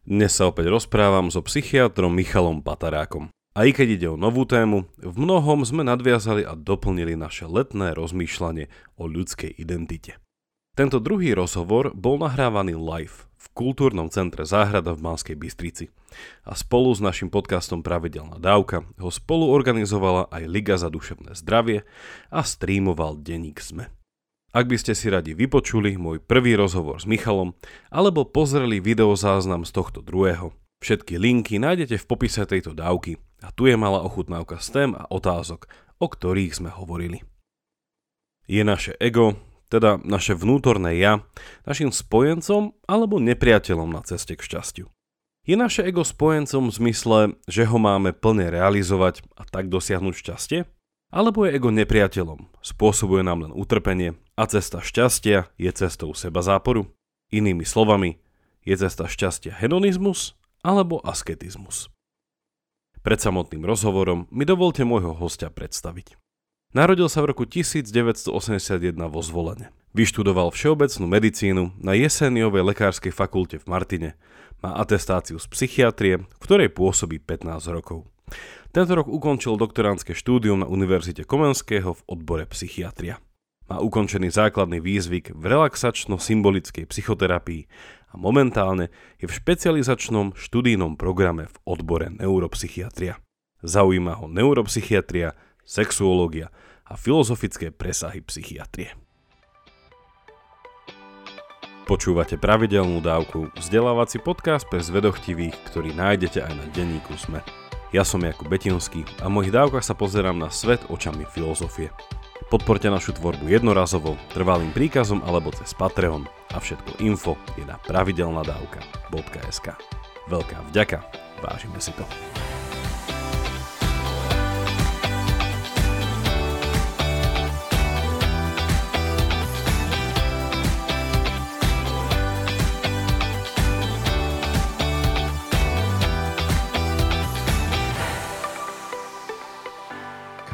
Dnes sa opäť rozprávam so psychiatrom Michalom Patarákom. A i keď ide o novú tému, v mnohom sme nadviazali a doplnili naše letné rozmýšľanie o ľudskej identite. Tento druhý rozhovor bol nahrávaný live v kultúrnom centre Záhrada v Banskej Bystrici. A spolu s našim podcastom Pravidelná dávka ho spolu organizovala aj Liga za duševné zdravie a streamoval denník ZME. Ak by ste si radi vypočuli môj prvý rozhovor s Michalom alebo pozreli videozáznam z tohto druhého, všetky linky nájdete v popise tejto dávky a tu je malá ochutnávka s tém a otázok, o ktorých sme hovorili. Je naše ego, teda naše vnútorné ja, našim spojencom alebo nepriateľom na ceste k šťastiu. Je naše ego spojencom v zmysle, že ho máme plne realizovať a tak dosiahnuť šťastie? Alebo je ego nepriateľom, spôsobuje nám len utrpenie a cesta šťastia je cestou seba záporu? Inými slovami, je cesta šťastia hedonizmus alebo asketizmus? Pred samotným rozhovorom mi dovolte môjho hostia predstaviť. Narodil sa v roku 1981 vo Zvolene. Vyštudoval všeobecnú medicínu na Jeseniovej lekárskej fakulte v Martine. Má atestáciu z psychiatrie, v ktorej pôsobí 15 rokov. Tento rok ukončil doktoránske štúdium na Univerzite Komenského v odbore psychiatria. Má ukončený základný výzvik v relaxačno-symbolickej psychoterapii a momentálne je v špecializačnom študijnom programe v odbore neuropsychiatria. Zaujíma ho neuropsychiatria, sexuológia a filozofické presahy psychiatrie. Počúvate pravidelnú dávku, vzdelávací podcast pre zvedochtivých, ktorý nájdete aj na denníku SME. Ja som Jakub Betinský a v mojich dávkach sa pozerám na svet očami filozofie. Podporte našu tvorbu jednorazovo, trvalým príkazom alebo cez Patreon a všetko info je na pravidelnadavka.sk. Veľká vďaka, vážime si to.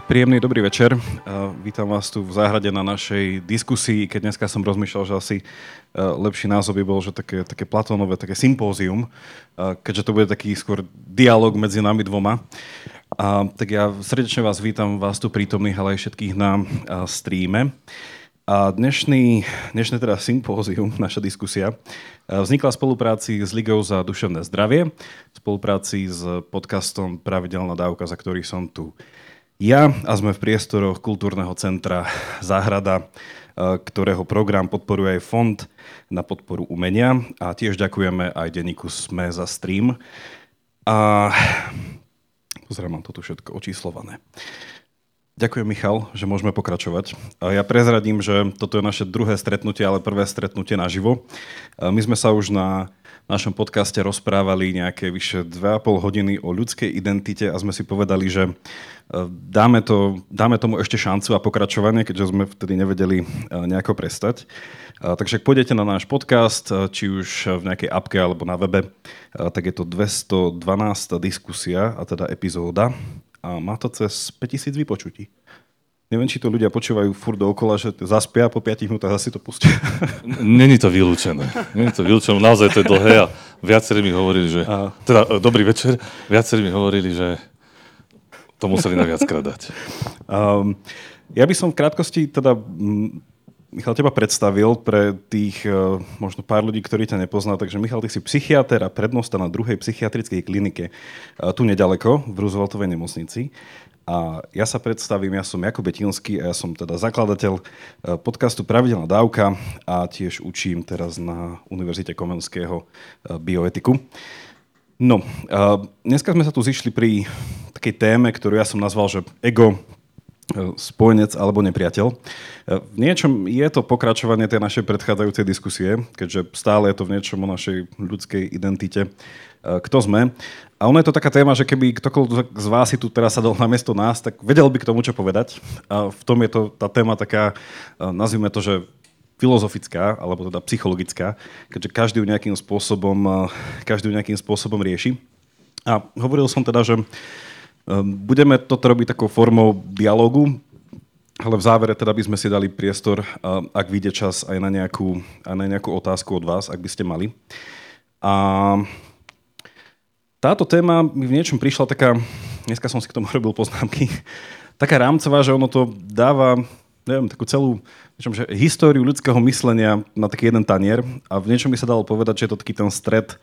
Príjemný dobrý večer. Vítam vás tu v záhrade na našej diskusii, keď dneska som rozmýšľal, že asi e, lepší názov by bol, že také, také platónové, také sympózium, e, keďže to bude taký skôr dialog medzi nami dvoma. Tak ja srdečne vás vítam, vás tu prítomných, ale aj všetkých na streame. A dnešný, dnešné teda sympózium, naša diskusia, e, vznikla v spolupráci s Ligou za duševné zdravie, v spolupráci s podcastom Pravidelná dávka, za ktorý som tu ja a sme v priestoroch kultúrneho centra Záhrada, e, ktorého program podporuje aj Fond na podporu umenia a tiež ďakujeme aj denníku SME za stream. A pozriem, mám to tu všetko očíslované. Ďakujem, Michal, že môžeme pokračovať. Ja prezradím, že toto je naše druhé stretnutie, ale prvé stretnutie naživo. E, my sme sa už na našom podcaste rozprávali nejaké vyše 2,5 hodiny o ľudskej identite a sme si povedali, že e, dáme, to, dáme tomu ešte šancu a pokračovanie, keďže sme vtedy nevedeli e, nejako prestať. E, takže ak pôjdete na náš podcast, či už v nejakej apke alebo na webe, tak je to 212. diskusia, a teda epizóda a má to cez 5000 vypočutí. Neviem, či to ľudia počúvajú furt dookola, že zaspia po 5 minútach zase to pustia. Není to vylúčené. Není to vylúčené. Naozaj to je dlhé a viacerí mi hovorili, že... A... Teda, e, dobrý večer. Viacerí mi hovorili, že to museli na viackrát dať. Um, ja by som v krátkosti teda Michal, teba predstavil pre tých uh, možno pár ľudí, ktorí ťa nepozná. Takže Michal, ty si psychiatr a prednosta na druhej psychiatrickej klinike uh, tu nedaleko, v Rooseveltovej nemocnici. A ja sa predstavím, ja som Jakub Betinský a ja som teda zakladateľ e, podcastu Pravidelná dávka a tiež učím teraz na Univerzite Komenského e, bioetiku. No, dneska sme sa tu zišli pri takej téme, ktorú ja som nazval, že ego, e, spojenec alebo nepriateľ. V niečom je to pokračovanie tej našej predchádzajúcej diskusie, keďže stále je to v niečom o našej ľudskej identite, kto sme. A ono je to taká téma, že keby ktokoľvek z vás si tu teraz sadol na miesto nás, tak vedel by k tomu, čo povedať. A v tom je to tá téma taká, nazvime to, že filozofická, alebo teda psychologická, keďže každý ju nejakým spôsobom, každý ju nejakým spôsobom rieši. A hovoril som teda, že budeme toto robiť takou formou dialogu, ale v závere teda by sme si dali priestor, ak vyjde čas aj na nejakú, aj na nejakú otázku od vás, ak by ste mali. A táto téma mi v niečom prišla taká, dneska som si k tomu robil poznámky, taká rámcová, že ono to dáva neviem, takú celú niečom, že históriu ľudského myslenia na taký jeden tanier a v niečom by sa dalo povedať, že je to taký ten stred,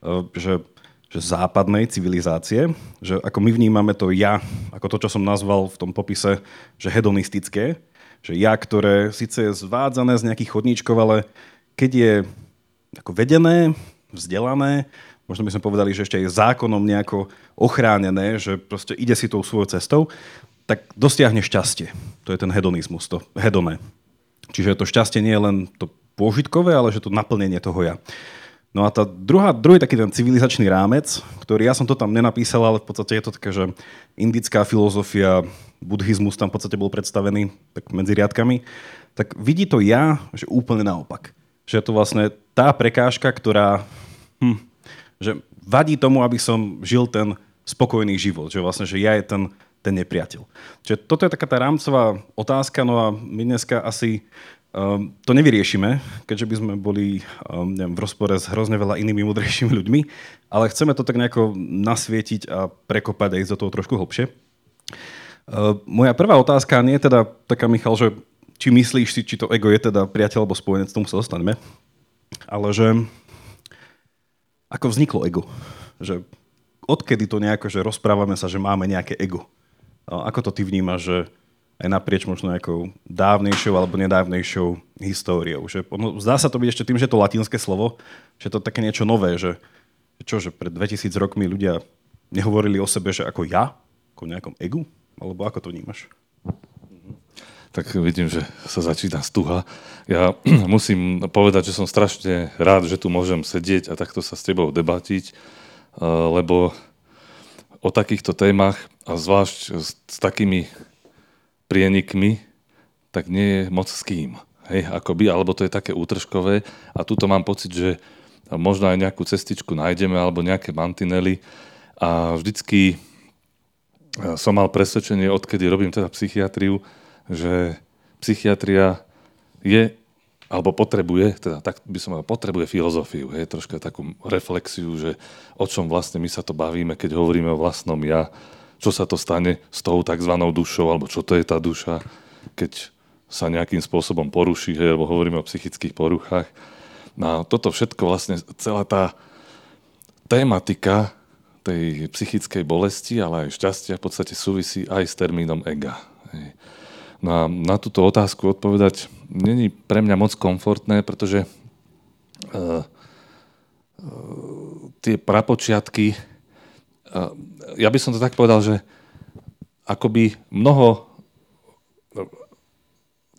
eh, že, že západnej civilizácie, že ako my vnímame to ja, ako to, čo som nazval v tom popise, že hedonistické, že ja, ktoré síce je zvádzané z nejakých chodníčkov, ale keď je ako vedené, vzdelané, možno by sme povedali, že ešte je zákonom nejako ochránené, že proste ide si tou svojou cestou, tak dosiahne šťastie. To je ten hedonizmus, to hedoné. Čiže to šťastie nie je len to pôžitkové, ale že to naplnenie toho ja. No a tá druhá, druhý taký ten civilizačný rámec, ktorý ja som to tam nenapísal, ale v podstate je to také, že indická filozofia, buddhizmus tam v podstate bol predstavený tak medzi riadkami, tak vidí to ja, že úplne naopak. Že je to vlastne tá prekážka, ktorá hm, že vadí tomu, aby som žil ten spokojný život. Že vlastne, že ja je ten, ten nepriateľ. Čiže toto je taká tá rámcová otázka, no a my dneska asi um, to nevyriešime, keďže by sme boli um, neviem, v rozpore s hrozne veľa inými mudrejšími ľuďmi, ale chceme to tak nejako nasvietiť a prekopať a ísť do toho trošku hlbšie. Uh, moja prvá otázka nie je teda taká, Michal, že či myslíš si, či to ego je teda priateľ alebo spojenec, tomu sa dostaneme, ale že ako vzniklo ego? Že odkedy to nejako, že rozprávame sa, že máme nejaké ego? Ako to ty vnímaš, že aj naprieč možno nejakou dávnejšou alebo nedávnejšou históriou. Že ono, zdá sa to byť ešte tým, že to latinské slovo, že to také niečo nové, že čo, že pred 2000 rokmi ľudia nehovorili o sebe, že ako ja, ako nejakom egu? Alebo ako to vnímaš? Tak vidím, že sa začína stuha. Ja musím povedať, že som strašne rád, že tu môžem sedieť a takto sa s tebou debatiť, eh, lebo o takýchto témach a zvlášť s takými prienikmi, tak nie je moc s kým. Hej, akoby, alebo to je také útržkové a tuto mám pocit, že možno aj nejakú cestičku nájdeme alebo nejaké mantinely a vždycky e, som mal presvedčenie, odkedy robím teda psychiatriu, že psychiatria je alebo potrebuje, teda tak by som mal, potrebuje filozofiu, hej, troška takú reflexiu, že o čom vlastne my sa to bavíme, keď hovoríme o vlastnom ja, čo sa to stane s tou tzv. dušou, alebo čo to je tá duša, keď sa nejakým spôsobom poruší, hej, alebo hovoríme o psychických poruchách. No a toto všetko vlastne, celá tá tematika tej psychickej bolesti, ale aj šťastia v podstate súvisí aj s termínom ega. Hej. No a na túto otázku odpovedať není pre mňa moc komfortné, pretože uh, uh, tie prapočiatky, uh, ja by som to tak povedal, že akoby mnoho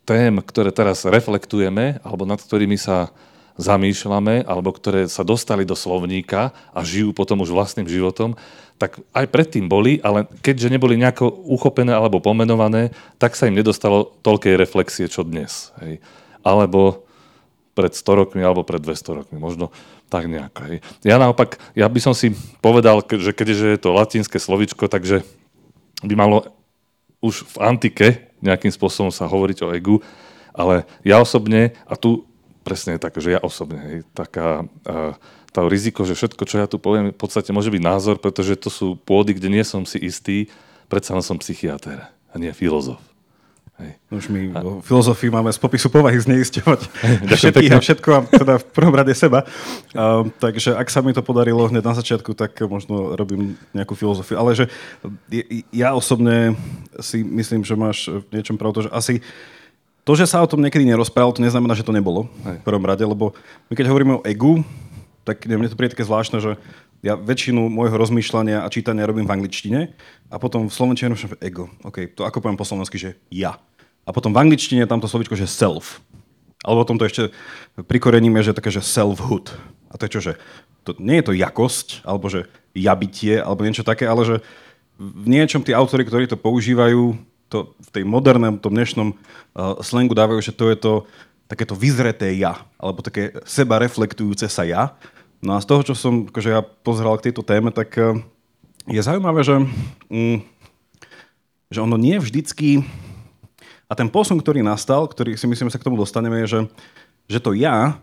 tém, ktoré teraz reflektujeme, alebo nad ktorými sa zamýšľame, alebo ktoré sa dostali do slovníka a žijú potom už vlastným životom, tak aj predtým boli, ale keďže neboli nejako uchopené alebo pomenované, tak sa im nedostalo toľkej reflexie, čo dnes. Hej. Alebo pred 100 rokmi, alebo pred 200 rokmi, možno tak nejako. Hej. Ja naopak, ja by som si povedal, že keďže je to latinské slovičko, takže by malo už v antike nejakým spôsobom sa hovoriť o egu, ale ja osobne, a tu presne tak, že ja osobne, hej, taká, tá riziko, že všetko, čo ja tu poviem, v podstate môže byť názor, pretože to sú pôdy, kde nie som si istý, predsa som psychiatr a nie filozof. Hej. Už my a... v filozofii máme z popisu povahy zneisťovať všetkých a všetko a teda v prvom rade seba. Uh, takže ak sa mi to podarilo hneď na začiatku, tak možno robím nejakú filozofiu. Ale že ja osobne si myslím, že máš v niečom pravdu, že asi to, že sa o tom niekedy nerozprával, to neznamená, že to nebolo Hej. v prvom rade, lebo my keď hovoríme o egu, tak mne to príde také zvláštne, že ja väčšinu môjho rozmýšľania a čítania robím v angličtine a potom v slovenčine ego. OK, to ako poviem po slovensky, že ja. A potom v angličtine tam to slovičko, že self. Alebo potom to ešte prikoreníme, že také, že selfhood. A to je čo, že to, nie je to jakosť, alebo že jabitie, alebo niečo také, ale že v niečom tí autory, ktorí to používajú, to v tej modernom, tom dnešnom uh, slangu dávajú, že to je to takéto vyzreté ja, alebo také seba reflektujúce sa ja. No a z toho, čo som akože ja pozeral k tejto téme, tak uh, je zaujímavé, že, um, že ono nie vždycky... A ten posun, ktorý nastal, ktorý si myslím, že sa k tomu dostaneme, je, že, že to ja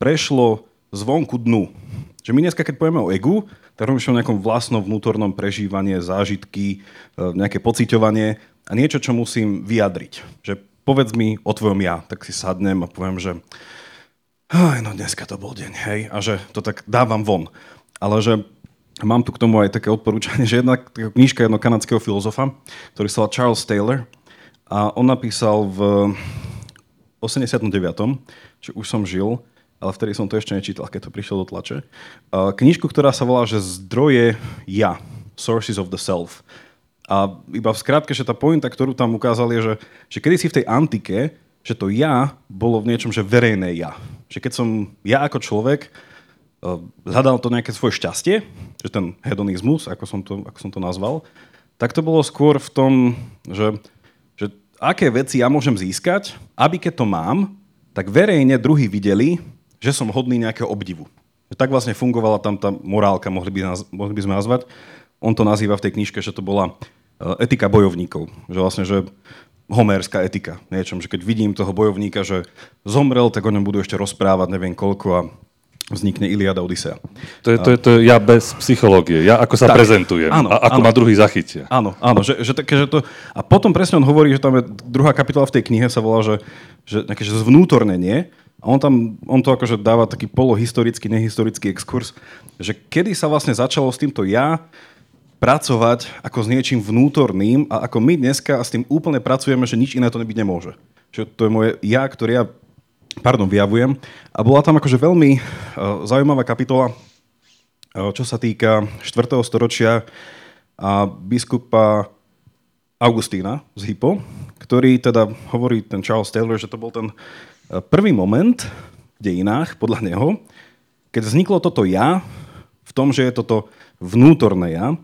prešlo zvonku dnu. Že my dneska, keď povieme o egu, tak robíme o nejakom vlastnom vnútornom prežívanie, zážitky, e, nejaké pociťovanie a niečo, čo musím vyjadriť. Že povedz mi o tvojom ja. Tak si sadnem a poviem, že aj, no dneska to bol deň, hej, a že to tak dávam von. Ale že mám tu k tomu aj také odporúčanie, že jedna knižka jedného kanadského filozofa, ktorý sa Charles Taylor, a on napísal v 89. či už som žil, ale vtedy som to ešte nečítal, keď to prišiel do tlače. Knižku, ktorá sa volá, že zdroje ja, Sources of the Self. A iba v skratke, že tá pointa, ktorú tam ukázali, je, že, že kedy si v tej antike, že to ja bolo v niečom, že verejné ja. Že keď som ja ako človek hľadal to nejaké svoje šťastie, že ten hedonizmus, ako som to, ako som to nazval, tak to bolo skôr v tom, že aké veci ja môžem získať, aby keď to mám, tak verejne druhý videli, že som hodný nejakého obdivu. Tak vlastne fungovala tam tá morálka, mohli by, naz- mohli by sme nazvať. On to nazýva v tej knižke, že to bola e, etika bojovníkov. Že vlastne, že homérska etika. Niečom, že keď vidím toho bojovníka, že zomrel, tak o ňom budú ešte rozprávať neviem koľko a vznikne Iliada Odisea. To je, to, je, to je ja bez psychológie, ja ako sa tak, prezentujem áno, a ako áno, ma druhý zachytia. Áno, áno, že, že, také, že to... A potom presne on hovorí, že tam je druhá kapitola v tej knihe sa volá, že, že nejaké že zvnútornenie a on tam, on to akože dáva taký polohistorický, nehistorický exkurs, že kedy sa vlastne začalo s týmto ja pracovať ako s niečím vnútorným a ako my dneska s tým úplne pracujeme, že nič iné to nebyť nemôže. Že to je moje ja, ktoré ja pardon, vyjavujem. A bola tam akože veľmi uh, zaujímavá kapitola, uh, čo sa týka 4. storočia a biskupa Augustína z Hippo, ktorý teda hovorí ten Charles Taylor, že to bol ten uh, prvý moment v dejinách, podľa neho, keď vzniklo toto ja, v tom, že je toto vnútorné ja.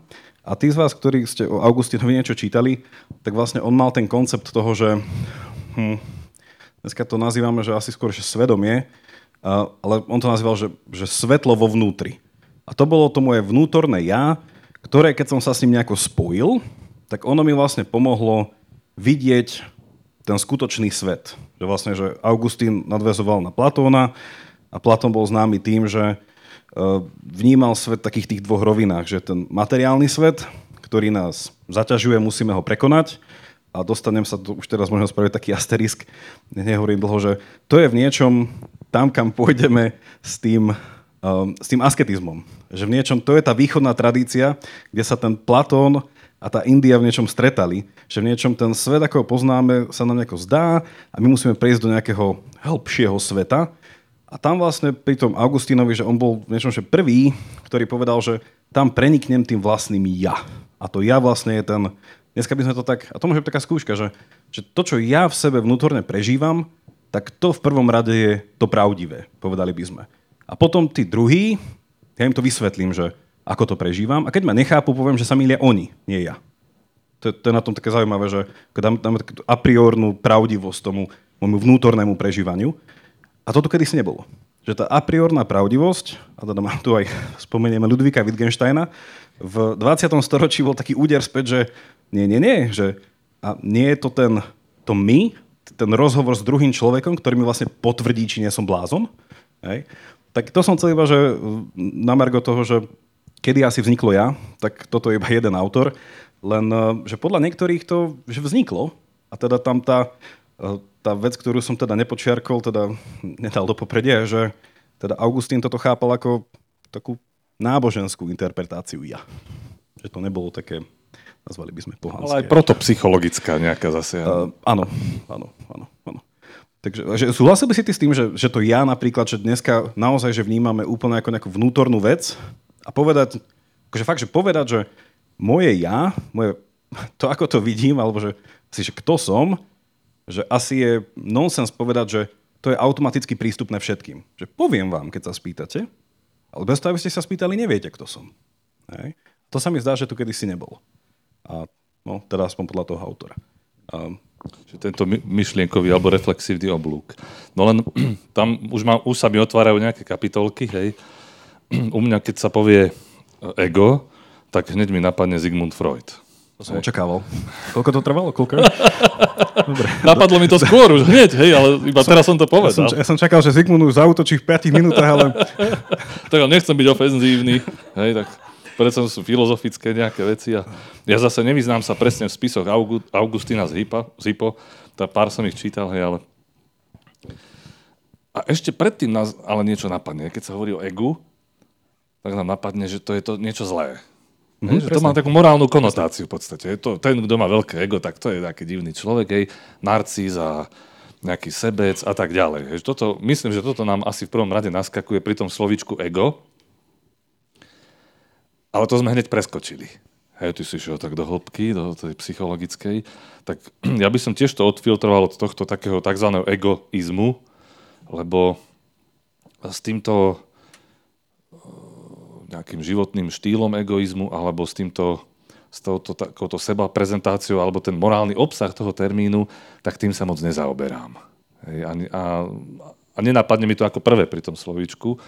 A tí z vás, ktorí ste o Augustínovi niečo čítali, tak vlastne on mal ten koncept toho, že hm, dneska to nazývame, že asi skôr, že svedomie, ale on to nazýval, že, že svetlo vo vnútri. A to bolo to moje vnútorné ja, ktoré keď som sa s ním nejako spojil, tak ono mi vlastne pomohlo vidieť ten skutočný svet. Že vlastne, že Augustín nadvezoval na Platóna a Platón bol známy tým, že e, vnímal svet v takých tých dvoch rovinách, že ten materiálny svet, ktorý nás zaťažuje, musíme ho prekonať a dostanem sa, to už teraz môžem spraviť taký asterisk, nehovorím dlho, že to je v niečom tam, kam pôjdeme s tým, um, s tým asketizmom. Že v niečom, to je tá východná tradícia, kde sa ten Platón a tá India v niečom stretali, že v niečom ten svet, ako ho poznáme, sa nám nejako zdá a my musíme prejsť do nejakého hĺbšieho sveta. A tam vlastne pri tom Augustínovi, že on bol v niečom že prvý, ktorý povedal, že tam preniknem tým vlastným ja. A to ja vlastne je ten, dneska by sme to tak, a to môže byť taká skúška, že, že to, čo ja v sebe vnútorne prežívam, tak to v prvom rade je to pravdivé, povedali by sme. A potom tí druhí, ja im to vysvetlím, že ako to prežívam. A keď ma nechápu, poviem, že sa milia oni, nie ja. To, to je na tom také zaujímavé, že dáme, dáme takú a priornú pravdivosť tomu môjmu vnútornému prežívaniu. A toto kedysi nebolo. Že tá a priorná pravdivosť, a teda mám tu aj, spomenieme Ludvíka Wittgensteina, v 20. storočí bol taký úder späť, že nie, nie, nie, že a nie je to ten, to my, ten rozhovor s druhým človekom, ktorý mi vlastne potvrdí, či nie som blázon. Hej. Tak to som chcel iba, že na margo toho, že kedy asi vzniklo ja, tak toto je iba jeden autor, len že podľa niektorých to že vzniklo a teda tam tá, tá vec, ktorú som teda nepočiarkol, teda nedal do popredia, že teda Augustín toto chápal ako takú náboženskú interpretáciu ja. Že to nebolo také nazvali by sme pohanské. Ale aj proto psychologická nejaká zase. Uh, áno, áno, áno, áno. Takže že súhlasil by si ty s tým, že, že to ja napríklad, že dneska naozaj že vnímame úplne ako nejakú vnútornú vec a povedať, akože fakt, že povedať, že moje ja, moje, to ako to vidím, alebo že, si, že kto som, že asi je nonsens povedať, že to je automaticky prístupné všetkým. Že poviem vám, keď sa spýtate, ale bez toho, aby ste sa spýtali, neviete, kto som. Hej. To sa mi zdá, že tu kedysi nebolo. A, no, teda aspoň podľa toho autora. A, že tento myšlienkový alebo reflexívny oblúk. No len tam už, ma, už sa mi otvárajú nejaké kapitolky, hej. U mňa, keď sa povie ego, tak hneď mi napadne Sigmund Freud. To som očakával. Koľko to trvalo? Koľko? Dobre. Napadlo mi to skôr už hneď, hej, ale iba som, teraz som to povedal. Ja som, ja som čakal, že Zigmund už zautočí v 5 minútach, ale... tak nechcem byť ofenzívny, hej, tak predsa sú filozofické nejaké veci a ja zase nevyznám sa presne v spisoch Augustina z, Hypa, z Hypo, tá pár som ich čítal, hej, ale... A ešte predtým nás ale niečo napadne. Keď sa hovorí o egu, tak nám napadne, že to je to niečo zlé. Mm-hmm, že to má takú morálnu konotáciu v podstate. Je to, ten, kto má veľké ego, tak to je taký divný človek, hej, narcis a nejaký sebec a tak ďalej. Hej. Toto, myslím, že toto nám asi v prvom rade naskakuje pri tom slovičku ego, ale to sme hneď preskočili. Hej, ty si šiel tak do hĺbky, do tej psychologickej, tak ja by som tiež to odfiltroval od tohto takého tzv. egoizmu, lebo s týmto nejakým životným štýlom egoizmu alebo s týmto s touto takouto seba prezentáciou alebo ten morálny obsah toho termínu, tak tým sa moc nezaoberám. Hej, a, a, a nenapadne mi to ako prvé pri tom slovíčku.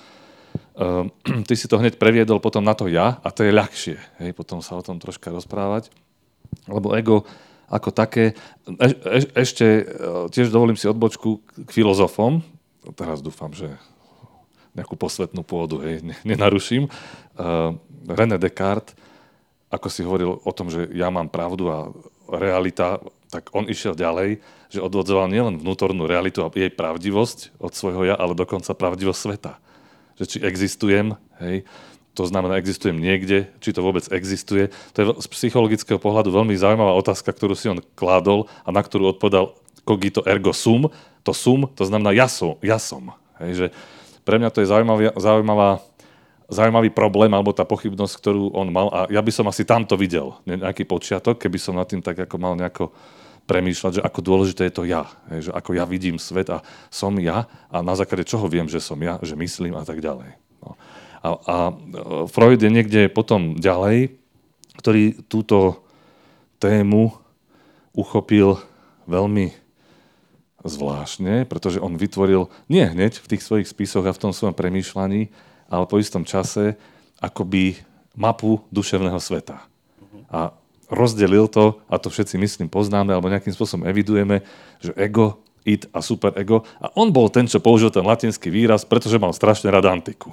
Um, ty si to hneď previedol potom na to ja a to je ľahšie. Hej, potom sa o tom troška rozprávať. Lebo ego ako také, e, e, ešte e, tiež dovolím si odbočku k filozofom. Teraz dúfam, že nejakú posvetnú pôdu, hej, nenaruším. Uh, René Descartes, ako si hovoril o tom, že ja mám pravdu a realita, tak on išiel ďalej, že odvodzoval nielen vnútornú realitu a jej pravdivosť od svojho ja, ale dokonca pravdivosť sveta. Že či existujem, hej, to znamená, existujem niekde, či to vôbec existuje. To je z psychologického pohľadu veľmi zaujímavá otázka, ktorú si on kládol a na ktorú odpovedal cogito ergo sum. To sum, to znamená ja som. Ja som. Hej, že pre mňa to je zaujímavá, zaujímavá, zaujímavý problém alebo tá pochybnosť, ktorú on mal a ja by som asi tamto videl, nejaký počiatok, keby som nad tým tak ako mal nejako premýšľať, že ako dôležité je to ja, že ako ja vidím svet a som ja a na základe čoho viem, že som ja, že myslím a tak ďalej. No. A, a e, Freud je niekde potom ďalej, ktorý túto tému uchopil veľmi zvláštne, pretože on vytvoril nie hneď v tých svojich spisoch a v tom svojom premýšľaní, ale po istom čase akoby mapu duševného sveta. A rozdelil to, a to všetci myslím poznáme, alebo nejakým spôsobom evidujeme, že ego, id a superego. A on bol ten, čo použil ten latinský výraz, pretože mal strašne rád antiku.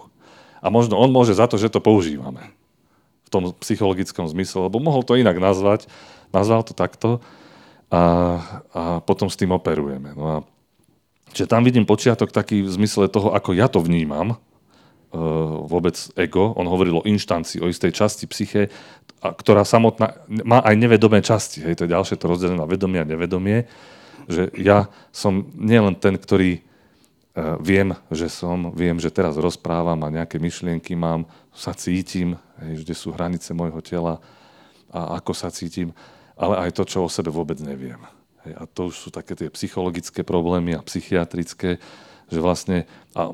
A možno on môže za to, že to používame. V tom psychologickom zmysle, lebo mohol to inak nazvať. Nazval to takto a, a potom s tým operujeme. No a, čiže tam vidím počiatok taký v zmysle toho, ako ja to vnímam, e, vôbec ego. On hovoril o inštancii, o istej časti psyche, ktorá samotná má aj nevedomé časti. Hej, to je ďalšie to rozdelené na vedomie a nevedomie. Že ja som nielen ten, ktorý e, viem, že som, viem, že teraz rozprávam a nejaké myšlienky mám, sa cítim, hej, kde sú hranice môjho tela a ako sa cítim, ale aj to, čo o sebe vôbec neviem. Hej, a to už sú také tie psychologické problémy a psychiatrické, že vlastne, a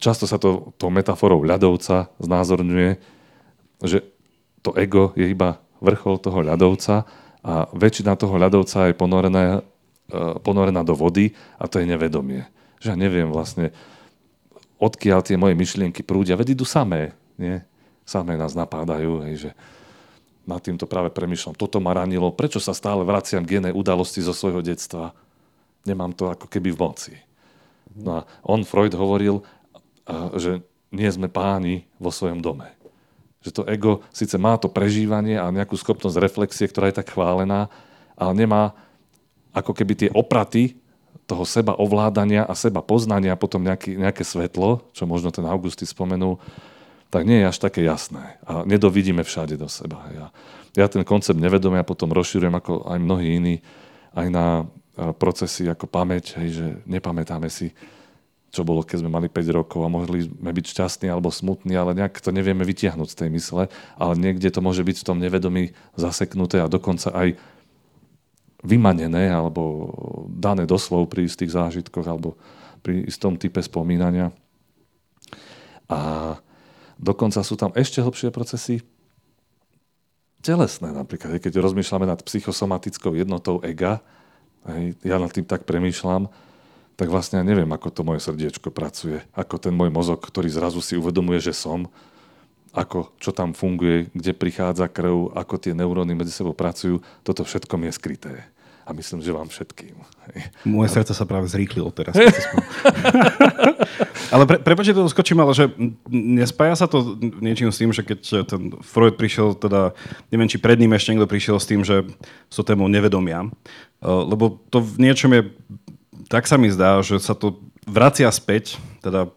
často sa to tou metaforou ľadovca znázorňuje, že to ego je iba vrchol toho ľadovca a väčšina toho ľadovca je ponorená, e, ponorená do vody a to je nevedomie. Že ja neviem vlastne, odkiaľ tie moje myšlienky prúdia, veď idú samé, nie? Samé nás napádajú, hej, že nad týmto práve premyšľam. Toto ma ranilo. Prečo sa stále vraciam k jednej udalosti zo svojho detstva? Nemám to ako keby v moci. No a on, Freud, hovoril, že nie sme páni vo svojom dome. Že to ego síce má to prežívanie a nejakú schopnosť reflexie, ktorá je tak chválená, ale nemá ako keby tie opraty toho seba ovládania a seba poznania potom nejaký, nejaké svetlo, čo možno ten Augusty spomenul, tak nie je až také jasné. A nedovidíme všade do seba. Ja, ja ten koncept nevedomia potom rozširujem ako aj mnohí iní aj na procesy ako pamäť, hej, že nepamätáme si, čo bolo, keď sme mali 5 rokov a mohli sme byť šťastní alebo smutní, ale nejak to nevieme vytiahnuť z tej mysle, ale niekde to môže byť v tom nevedomí zaseknuté a dokonca aj vymanené alebo dané doslov pri istých zážitkoch alebo pri istom type spomínania. A Dokonca sú tam ešte hlbšie procesy telesné napríklad. Keď rozmýšľame nad psychosomatickou jednotou ega, ja nad tým tak premýšľam, tak vlastne ja neviem, ako to moje srdiečko pracuje, ako ten môj mozog, ktorý zrazu si uvedomuje, že som, ako, čo tam funguje, kde prichádza krv, ako tie neuróny medzi sebou pracujú, toto všetko mi je skryté. A myslím, že vám všetkým. Moje srdce sa práve zrýchlilo teraz. ale pre, prepáčte, to skočím, ale že nespája sa to niečím s tým, že keď ten Freud prišiel, teda neviem, či pred ním ešte niekto prišiel s tým, že so témou nevedomia. Lebo to v niečom je, tak sa mi zdá, že sa to vracia späť, teda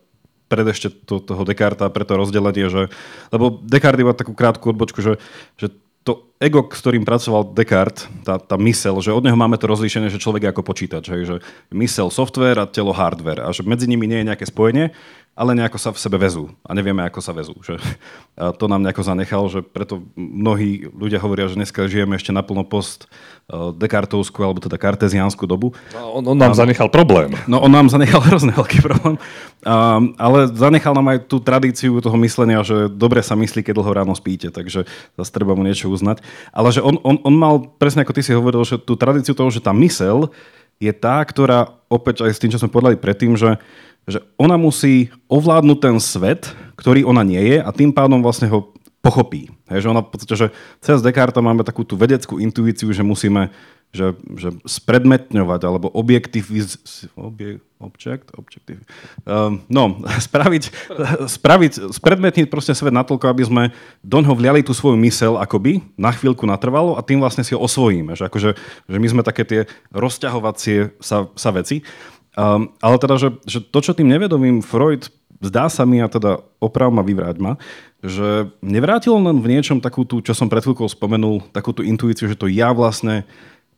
pred ešte to, toho Descartes pre to rozdelenie, že, lebo Descartes iba takú krátku odbočku, že, že to ego, s ktorým pracoval Descartes, tá, tá mysel, že od neho máme to rozlíšenie, že človek je ako počítač, že, že mysel software a telo hardware. A že medzi nimi nie je nejaké spojenie ale nejako sa v sebe vezú a nevieme, ako sa vezú. Že a to nám nejako zanechal, že preto mnohí ľudia hovoria, že dneska žijeme ešte naplno post e, dekartovskú alebo teda karteziánsku dobu. No, on, on nám a, zanechal problém. No on nám zanechal hrozný veľký problém, a, ale zanechal nám aj tú tradíciu toho myslenia, že dobre sa myslí, keď dlho ráno spíte, takže zase treba mu niečo uznať. Ale že on, on, on mal, presne ako ty si hovoril, že tú tradíciu toho, že tá mysel je tá, ktorá opäť aj s tým, čo sme povedali predtým, že že ona musí ovládnuť ten svet, ktorý ona nie je a tým pádom vlastne ho pochopí. Hej, že ona v podstate, že cez Descartes máme takú tú vedeckú intuíciu, že musíme že, že spredmetňovať alebo objektiviz... Obje, object, objective. Um, no, spraviť, spraviť, spredmetniť proste svet natoľko, aby sme do ňoho vliali tú svoju mysel akoby na chvíľku natrvalo a tým vlastne si ho osvojíme. Že, akože, že my sme také tie rozťahovacie sa, sa veci. Um, ale teda, že, že to, čo tým nevedomým Freud zdá sa mi, a teda oprav ma, vyvráť ma, že nevrátil len v niečom takú tú, čo som pred chvíľkou spomenul, takú tú intuíciu, že to ja vlastne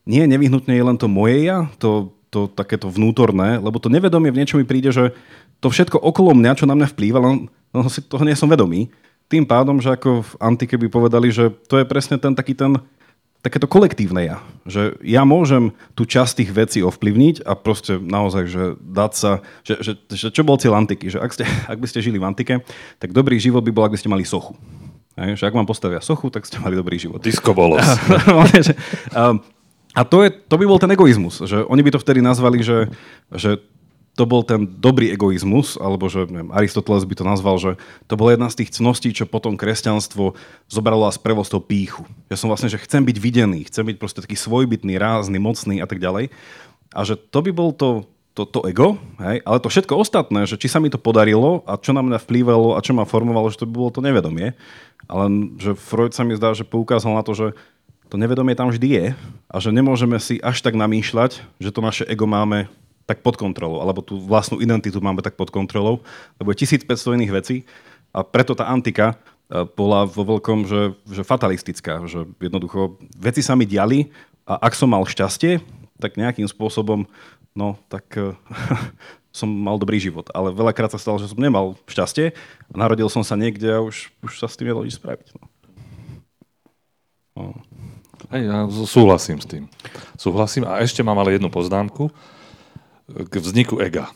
nie nevyhnutne je len to moje ja, to, to takéto vnútorné, lebo to nevedomie v niečom mi príde, že to všetko okolo mňa, čo na mňa vplýva, len no, si toho nie som vedomý. Tým pádom, že ako v antike by povedali, že to je presne ten taký ten takéto kolektívne ja. Že ja môžem tú časť tých vecí ovplyvniť a proste naozaj, že dať sa, že, že, že čo bol cieľ antiky, že ak, ste, ak by ste žili v antike, tak dobrý život by bol, ak by ste mali sochu. Hej, že ak vám postavia sochu, tak ste mali dobrý život. Disko bolo. a to, je, to by bol ten egoizmus, že oni by to vtedy nazvali, že, že to bol ten dobrý egoizmus, alebo že neviem, Aristoteles by to nazval, že to bola jedna z tých cností, čo potom kresťanstvo zobralo a sprevol z toho píchu. Ja som vlastne, že chcem byť videný, chcem byť proste taký svojbytný, rázny, mocný a tak ďalej. A že to by bol to, to, to ego, hej? ale to všetko ostatné, že či sa mi to podarilo a čo na mňa vplývalo a čo ma formovalo, že to by bolo to nevedomie. Ale že Freud sa mi zdá, že poukázal na to, že to nevedomie tam vždy je a že nemôžeme si až tak namýšľať, že to naše ego máme tak pod kontrolou, alebo tú vlastnú identitu máme tak pod kontrolou, lebo je 1500 iných vecí a preto tá antika e, bola vo veľkom, že, že fatalistická, že jednoducho veci sa mi diali a ak som mal šťastie, tak nejakým spôsobom, no tak uh, som mal dobrý život. Ale veľakrát sa stalo, že som nemal šťastie a narodil som sa niekde a už, už sa s tým nedalo nič spraviť. No. No. Ja súhlasím s tým. Súhlasím. A ešte mám ale jednu poznámku k vzniku ega.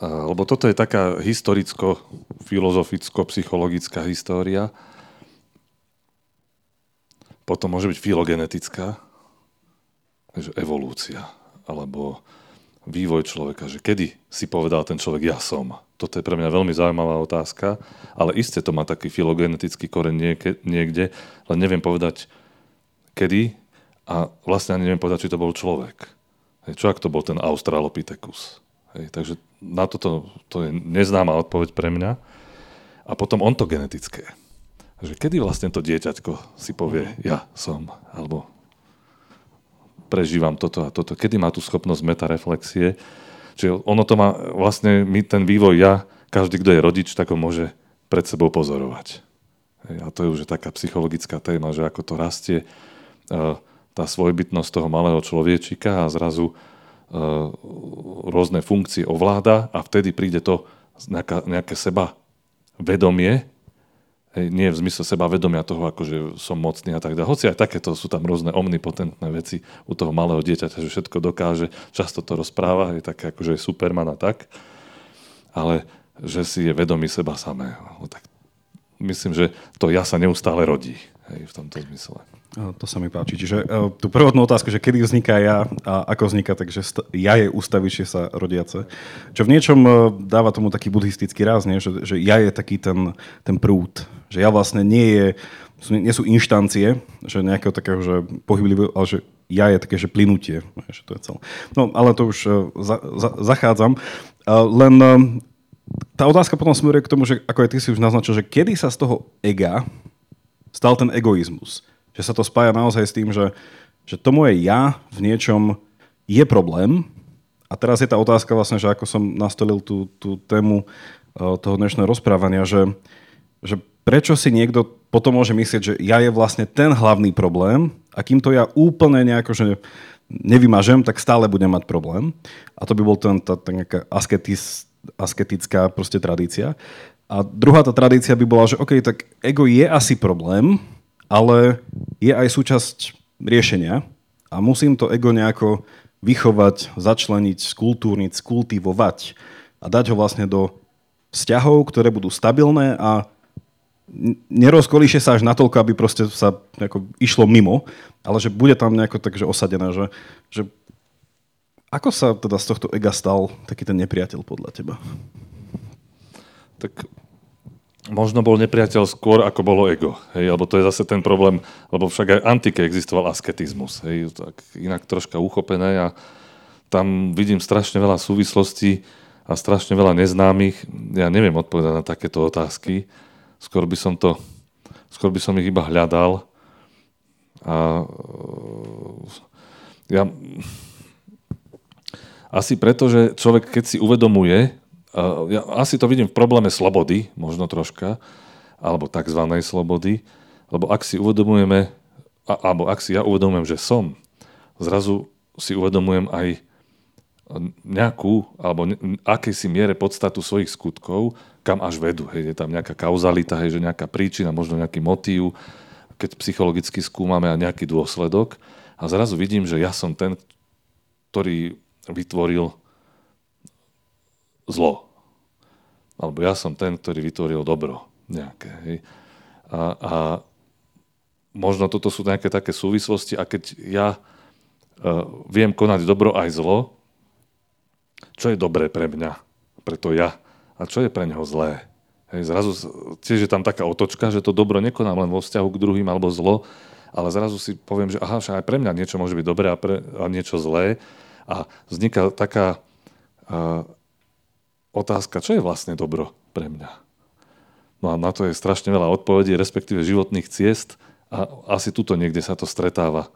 Lebo toto je taká historicko-filozoficko-psychologická história. Potom môže byť filogenetická, že evolúcia, alebo vývoj človeka, že kedy si povedal ten človek ja som. Toto je pre mňa veľmi zaujímavá otázka, ale iste to má taký filogenetický koreň niekde, len neviem povedať kedy a vlastne ani neviem povedať, či to bol človek. Hej, čo ak to bol ten Australopithecus? Hej, takže na toto to je neznáma odpoveď pre mňa. A potom ontogenetické. Že kedy vlastne to dieťaťko si povie, ja som, alebo prežívam toto a toto. Kedy má tú schopnosť metareflexie. Čiže ono to má, vlastne my ten vývoj ja, každý, kto je rodič, tak ho môže pred sebou pozorovať. Hej, a to je už taká psychologická téma, že ako to rastie. Uh, tá svojbytnosť toho malého človečika a zrazu e, rôzne funkcie ovláda a vtedy príde to nejaká, nejaké seba vedomie, hej, nie v zmysle seba vedomia toho, akože som mocný a tak ďalej. Hoci aj takéto sú tam rôzne omnipotentné veci u toho malého dieťaťa, že všetko dokáže, často to rozpráva, je také akože je Superman a tak, ale že si je vedomý seba samého. No tak myslím, že to ja sa neustále rodí. hej, v tomto zmysle. To sa mi páči. Čiže tú prvotnú otázku, že kedy vzniká ja a ako vzniká, takže ja je ústavičie sa rodiace. Čo v niečom dáva tomu taký buddhistický ráz, nie? Že, že ja je taký ten, ten prúd. Že ja vlastne nie je, nie sú inštancie, že nejakého takého, že pohyblivého, ale že ja je také, že plynutie. Že to je celé. No, ale to už za, za, zachádzam. Len tá otázka potom smeruje k tomu, že ako aj ty si už naznačil, že kedy sa z toho ega stal ten egoizmus že sa to spája naozaj s tým, že, že to moje ja v niečom je problém. A teraz je tá otázka vlastne, že ako som nastolil tú, tú tému uh, toho dnešného rozprávania, že, že prečo si niekto potom môže myslieť, že ja je vlastne ten hlavný problém a kým to ja úplne nejako, že nevymažem, tak stále budem mať problém. A to by bol ten, tá, tá nejaká asketis, asketická proste tradícia. A druhá tá tradícia by bola, že OK, tak ego je asi problém, ale je aj súčasť riešenia a musím to ego nejako vychovať, začleniť, skultúrniť, skultivovať a dať ho vlastne do vzťahov, ktoré budú stabilné a nerozkolíše sa až natoľko, aby proste sa nejako išlo mimo, ale že bude tam nejako takže osadené, že, že ako sa teda z tohto ega stal taký ten nepriateľ podľa teba? Tak možno bol nepriateľ skôr, ako bolo ego. Hej, lebo to je zase ten problém, lebo však aj antike existoval asketizmus. Hej, tak inak troška uchopené a tam vidím strašne veľa súvislostí a strašne veľa neznámych. Ja neviem odpovedať na takéto otázky. Skôr by som to, skôr by som ich iba hľadal. A ja, asi preto, že človek, keď si uvedomuje, ja asi to vidím v probléme slobody, možno troška, alebo tzv. slobody, lebo ak si uvedomujeme, alebo ak si ja uvedomujem, že som, zrazu si uvedomujem aj nejakú, alebo akejsi miere podstatu svojich skutkov, kam až vedú. Hej, je tam nejaká kauzalita, hej, že nejaká príčina, možno nejaký motív, keď psychologicky skúmame a nejaký dôsledok. A zrazu vidím, že ja som ten, ktorý vytvoril zlo. Alebo ja som ten, ktorý vytvoril dobro nejaké. Hej. A, a možno toto sú nejaké také súvislosti a keď ja uh, viem konať dobro aj zlo, čo je dobré pre mňa, pre to ja a čo je pre neho zlé. Hej, zrazu tiež je tam taká otočka, že to dobro nekonám len vo vzťahu k druhým alebo zlo, ale zrazu si poviem, že aha, aj pre mňa niečo môže byť dobré a, pre, a niečo zlé. A vzniká taká uh, otázka, čo je vlastne dobro pre mňa? No a na to je strašne veľa odpovedí, respektíve životných ciest a asi tuto niekde sa to stretáva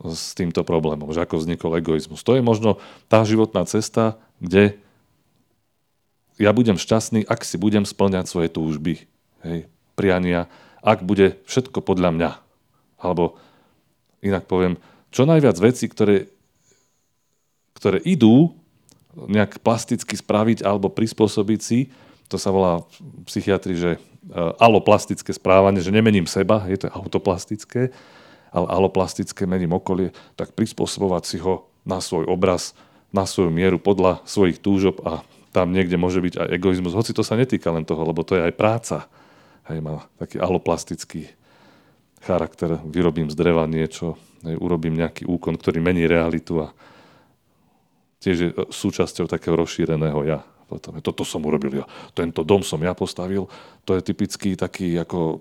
s týmto problémom, že ako vznikol egoizmus. To je možno tá životná cesta, kde ja budem šťastný, ak si budem splňať svoje túžby, hej, priania, ak bude všetko podľa mňa. Alebo inak poviem, čo najviac veci, ktoré, ktoré idú nejak plasticky spraviť alebo prispôsobiť si, to sa volá v psychiatrii, že e, aloplastické správanie, že nemením seba, je to autoplastické, ale aloplastické mením okolie, tak prispôsobovať si ho na svoj obraz, na svoju mieru podľa svojich túžob a tam niekde môže byť aj egoizmus. Hoci to sa netýka len toho, lebo to je aj práca. Hej, má taký aloplastický charakter. Vyrobím z dreva niečo, hej, urobím nejaký úkon, ktorý mení realitu a tiež je súčasťou takého rozšíreného ja. Potom, toto som urobil ja. Tento dom som ja postavil. To je typický taký ako e,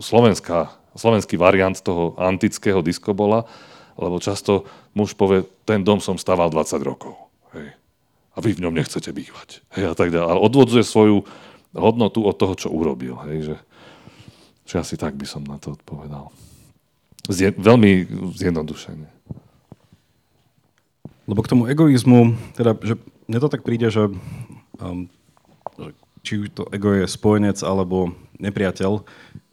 slovenská, slovenský variant toho antického diskobola, lebo často muž povie, ten dom som staval 20 rokov. Hej. A vy v ňom nechcete bývať. Hej, a tak ďalej. Ale odvodzuje svoju hodnotu od toho, čo urobil. Hej, že, že asi tak by som na to odpovedal. Zje, veľmi zjednodušene. Lebo k tomu egoizmu, teda, že mne to tak príde, že, um, že či to ego je spojenec alebo nepriateľ,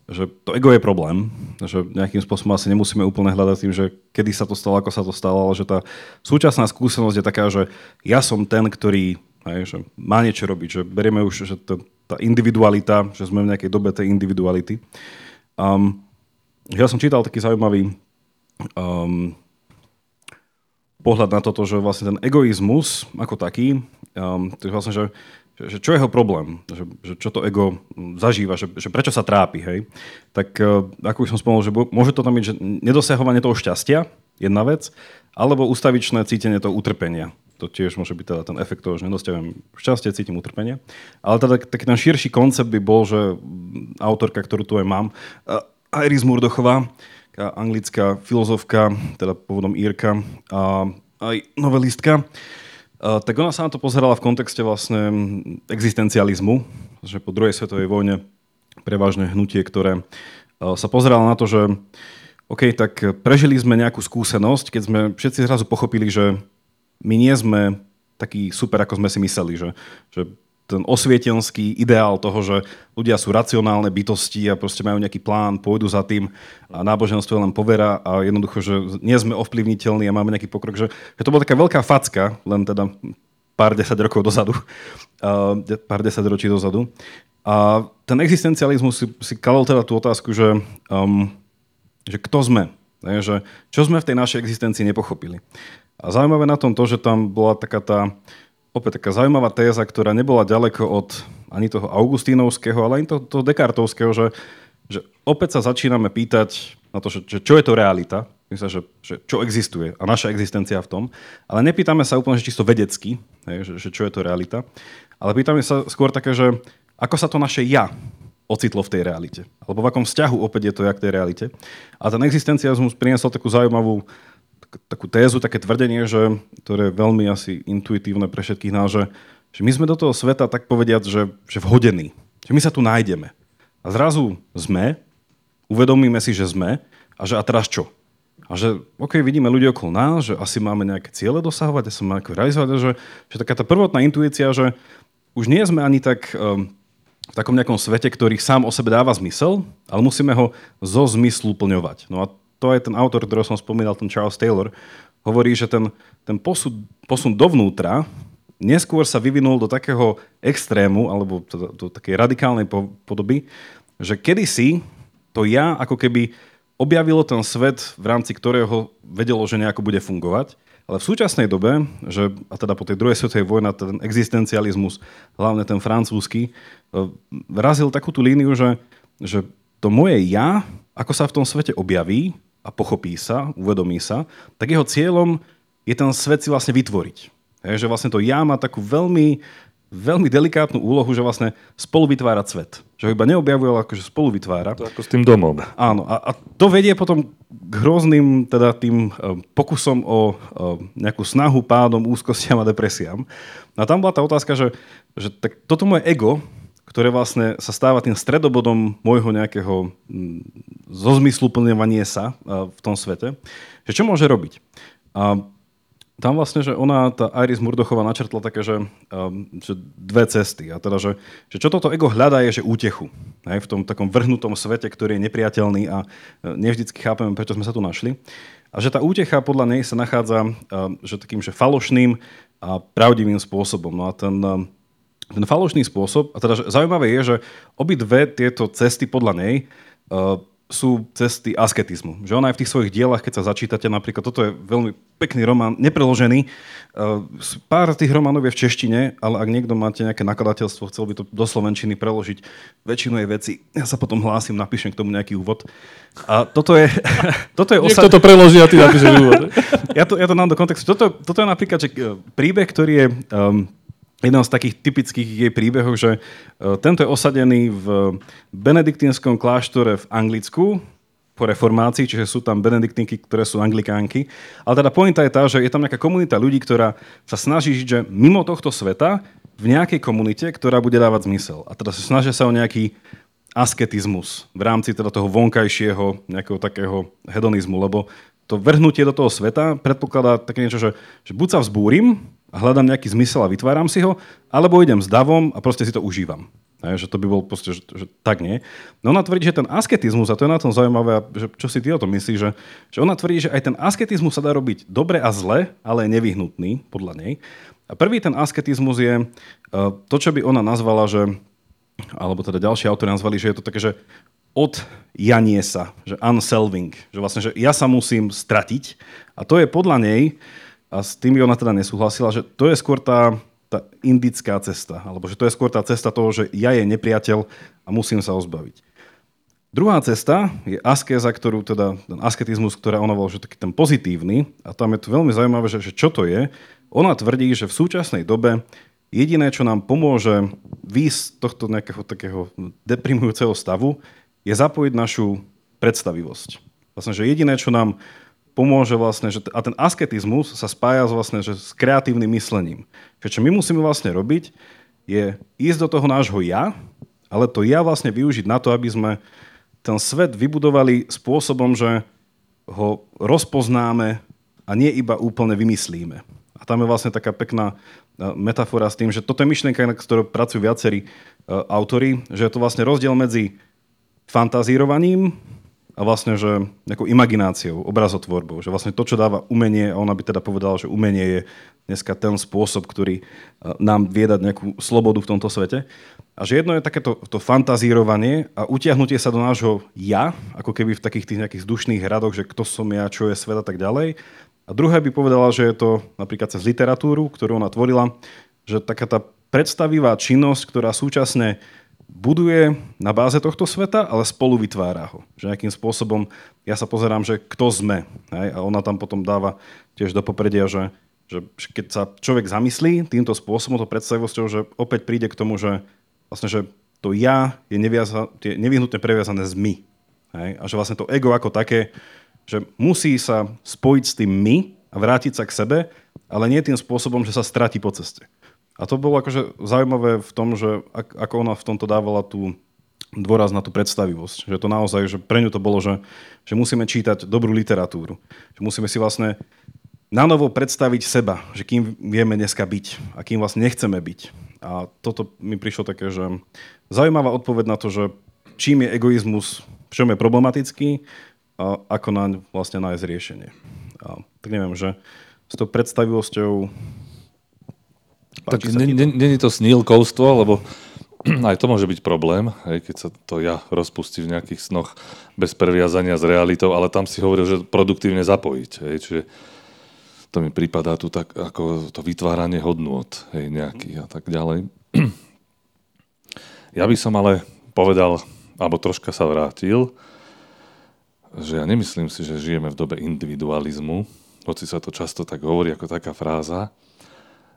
že to ego je problém, že nejakým spôsobom asi nemusíme úplne hľadať tým, že kedy sa to stalo, ako sa to stalo, ale že tá súčasná skúsenosť je taká, že ja som ten, ktorý hej, že má niečo robiť, že berieme už, že to, tá individualita, že sme v nejakej dobe tej individuality. Um, ja som čítal taký zaujímavý um, pohľad na toto, že vlastne ten egoizmus ako taký, um, to je vlastne, že že, čo je jeho problém, že, že čo to ego zažíva, že, že prečo sa trápi, hej. Tak uh, ako už som spomenul, že môže to tam byť, že nedosahovanie toho šťastia, jedna vec, alebo ustavičné cítenie toho utrpenia. To tiež môže byť teda ten efekt toho, že nedostavujem šťastie, cítim utrpenie. Ale teda taký ten širší koncept by bol, že autorka, ktorú tu aj mám, Iris Murdochová, anglická filozofka, teda pôvodom Írka, a aj novelistka, tak ona sa na to pozerala v kontexte vlastne existencializmu, že po druhej svetovej vojne prevažne hnutie, ktoré sa pozeralo na to, že OK, tak prežili sme nejakú skúsenosť, keď sme všetci zrazu pochopili, že my nie sme takí super, ako sme si mysleli, že, že ten osvietenský ideál toho, že ľudia sú racionálne bytosti a proste majú nejaký plán, pôjdu za tým a náboženstvo len poverá a jednoducho, že nie sme ovplyvniteľní a máme nejaký pokrok, že, že to bola taká veľká facka, len teda pár desať rokov dozadu, uh, pár desať ročí dozadu. A ten existencializmus si, si kalol teda tú otázku, že, um, že kto sme, ne? že čo sme v tej našej existencii nepochopili. A zaujímavé na tom to, že tam bola taká tá opäť taká zaujímavá téza, ktorá nebola ďaleko od ani toho augustínovského, ale ani toho, toho dekartovského, že, že opäť sa začíname pýtať na to, že, že čo je to realita, myslím, že, že čo existuje a naša existencia v tom, ale nepýtame sa úplne že čisto vedecky, hej, že, že čo je to realita, ale pýtame sa skôr také, že ako sa to naše ja ocitlo v tej realite. Alebo v akom vzťahu opäť je to ja k tej realite. A ten existencializmus priniesol takú zaujímavú takú tézu, také tvrdenie, že, ktoré je veľmi asi intuitívne pre všetkých nás, že, že my sme do toho sveta tak povediať, že, že vhodení. Že my sa tu nájdeme. A zrazu sme, uvedomíme si, že sme a že a teraz čo? A že, OK, vidíme ľudí okolo nás, že asi máme nejaké ciele dosahovať, asi máme realizovať, že, že taká tá prvotná intuícia, že už nie sme ani tak um, v takom nejakom svete, ktorý sám o sebe dáva zmysel, ale musíme ho zo zmyslu plňovať. No a to aj ten autor, ktorého som spomínal, ten Charles Taylor, hovorí, že ten, ten posun, posun dovnútra neskôr sa vyvinul do takého extrému, alebo do, do takej radikálnej podoby, že kedysi to ja ako keby objavilo ten svet, v rámci ktorého vedelo, že nejako bude fungovať. Ale v súčasnej dobe, že, a teda po tej druhej svetovej vojne, ten existencializmus, hlavne ten francúzsky, e, vrazil takú tú líniu, že, že to moje ja, ako sa v tom svete objaví, a pochopí sa, uvedomí sa, tak jeho cieľom je ten svet si vlastne vytvoriť. Je, že vlastne to ja má takú veľmi, veľmi delikátnu úlohu, že vlastne spolu vytvára svet. Že ho iba neobjavuje, ale akože spolu vytvára. To ako s tým domom. Áno. A, a to vedie potom k hrozným teda tým uh, pokusom o uh, nejakú snahu, pádom, úzkostiam a depresiám. A tam bola tá otázka, že, že tak toto moje ego, ktoré vlastne sa stáva tým stredobodom môjho nejakého zozmysluplňovania sa v tom svete, že čo môže robiť. A tam vlastne, že ona, tá Iris Murdochová načrtla také, že, že dve cesty. A teda, že, že čo toto ego hľadá je, že útechu. Hej, v tom takom vrhnutom svete, ktorý je nepriateľný a e, nevždycky chápeme, prečo sme sa tu našli. A že tá útecha podľa nej sa nachádza že takým, že falošným a pravdivým spôsobom. No a ten ten falošný spôsob, a teda zaujímavé je, že obidve tieto cesty podľa nej uh, sú cesty asketizmu. Že ona aj v tých svojich dielach, keď sa začítate, napríklad toto je veľmi pekný román, nepreložený. Uh, pár tých románov je v češtine, ale ak niekto máte nejaké nakladateľstvo, chcel by to do slovenčiny preložiť, väčšinu jej veci, ja sa potom hlásim, napíšem k tomu nejaký úvod. A toto je... toto je osad... to preloží a ty napíšeš úvod. ja, to, ja to dám do kontextu. Toto, toto je napríklad že e, príbeh, ktorý je um, jeden z takých typických jej príbehov, že e, tento je osadený v benediktínskom kláštore v Anglicku po reformácii, čiže sú tam benediktinky, ktoré sú anglikánky. Ale teda pointa je tá, že je tam nejaká komunita ľudí, ktorá sa snaží žiť že mimo tohto sveta v nejakej komunite, ktorá bude dávať zmysel. A teda sa snažia sa o nejaký asketizmus v rámci teda toho vonkajšieho nejakého takého hedonizmu, lebo to vrhnutie do toho sveta predpokladá také niečo, že, že buď sa vzbúrim, a hľadám nejaký zmysel a vytváram si ho, alebo idem s davom a proste si to užívam. Ne, že to by bol proste, že, že tak nie. No ona tvrdí, že ten asketizmus, a to je na tom zaujímavé, že čo si ty o tom myslíš, že, že ona tvrdí, že aj ten asketizmus sa dá robiť dobre a zle, ale je nevyhnutný, podľa nej. A prvý ten asketizmus je uh, to, čo by ona nazvala, že, alebo teda ďalší autori nazvali, že je to také, že od janie sa, že unselving, že vlastne, že ja sa musím stratiť. A to je podľa nej a s tým by ona teda nesúhlasila, že to je skôr tá, tá indická cesta, alebo že to je skôr tá cesta toho, že ja je nepriateľ a musím sa ozbaviť. Druhá cesta je askéza, ktorú teda, ten asketizmus, ktorá ona volá, že taký ten pozitívny, a tam je to veľmi zaujímavé, že, že čo to je. Ona tvrdí, že v súčasnej dobe jediné, čo nám pomôže výjsť z tohto nejakého takého deprimujúceho stavu, je zapojiť našu predstavivosť. Vlastne, že jediné, čo nám pomôže vlastne, že, a ten asketizmus sa spája vlastne, že s kreatívnym myslením. Že čo my musíme vlastne robiť, je ísť do toho nášho ja, ale to ja vlastne využiť na to, aby sme ten svet vybudovali spôsobom, že ho rozpoznáme a nie iba úplne vymyslíme. A tam je vlastne taká pekná e, metafora s tým, že toto je myšlienka, na ktorou pracujú viacerí uh, autory, že je to vlastne rozdiel medzi fantazírovaním a vlastne, že nejakou imagináciou, obrazotvorbou. Že vlastne to, čo dáva umenie, a ona by teda povedala, že umenie je dneska ten spôsob, ktorý uh, nám vie dať nejakú slobodu v tomto svete. A že jedno je takéto to fantazírovanie a utiahnutie sa do nášho ja, ako keby v takých tých nejakých vzdušných hradoch, že kto som ja, čo je svet a tak ďalej. A druhé by povedala, že je to napríklad cez literatúru, ktorú ona tvorila, že taká tá predstavivá činnosť, ktorá súčasne buduje na báze tohto sveta, ale spolu vytvára ho. Že nejakým spôsobom, ja sa pozerám, že kto sme. Hej? A ona tam potom dáva tiež do popredia, že, že keď sa človek zamyslí týmto spôsobom, to predstavivosťou, že opäť príde k tomu, že vlastne, že to ja je, neviaza, je nevyhnutne previazané s my. Hej? A že vlastne to ego ako také, že musí sa spojiť s tým my a vrátiť sa k sebe, ale nie tým spôsobom, že sa stratí po ceste. A to bolo akože zaujímavé v tom, že ako ona v tomto dávala tú dôraz na tú predstavivosť. Že to naozaj, že pre ňu to bolo, že, že musíme čítať dobrú literatúru. Že musíme si vlastne na novo predstaviť seba, že kým vieme dneska byť a kým vlastne nechceme byť. A toto mi prišlo také, že zaujímavá odpoveď na to, že čím je egoizmus, v čom je problematický, a ako naň vlastne nájsť riešenie. A, tak neviem, že s tou predstavivosťou... Tak není to snílkovstvo, lebo aj to môže byť problém, aj keď sa to ja rozpustí v nejakých snoch bez previazania s realitou, ale tam si hovoril, že produktívne zapojiť. Hej, čiže to mi prípadá tu tak ako to vytváranie hodnôt hej, nejakých a tak ďalej. Ja by som ale povedal, alebo troška sa vrátil, že ja nemyslím si, že žijeme v dobe individualizmu, hoci sa to často tak hovorí ako taká fráza,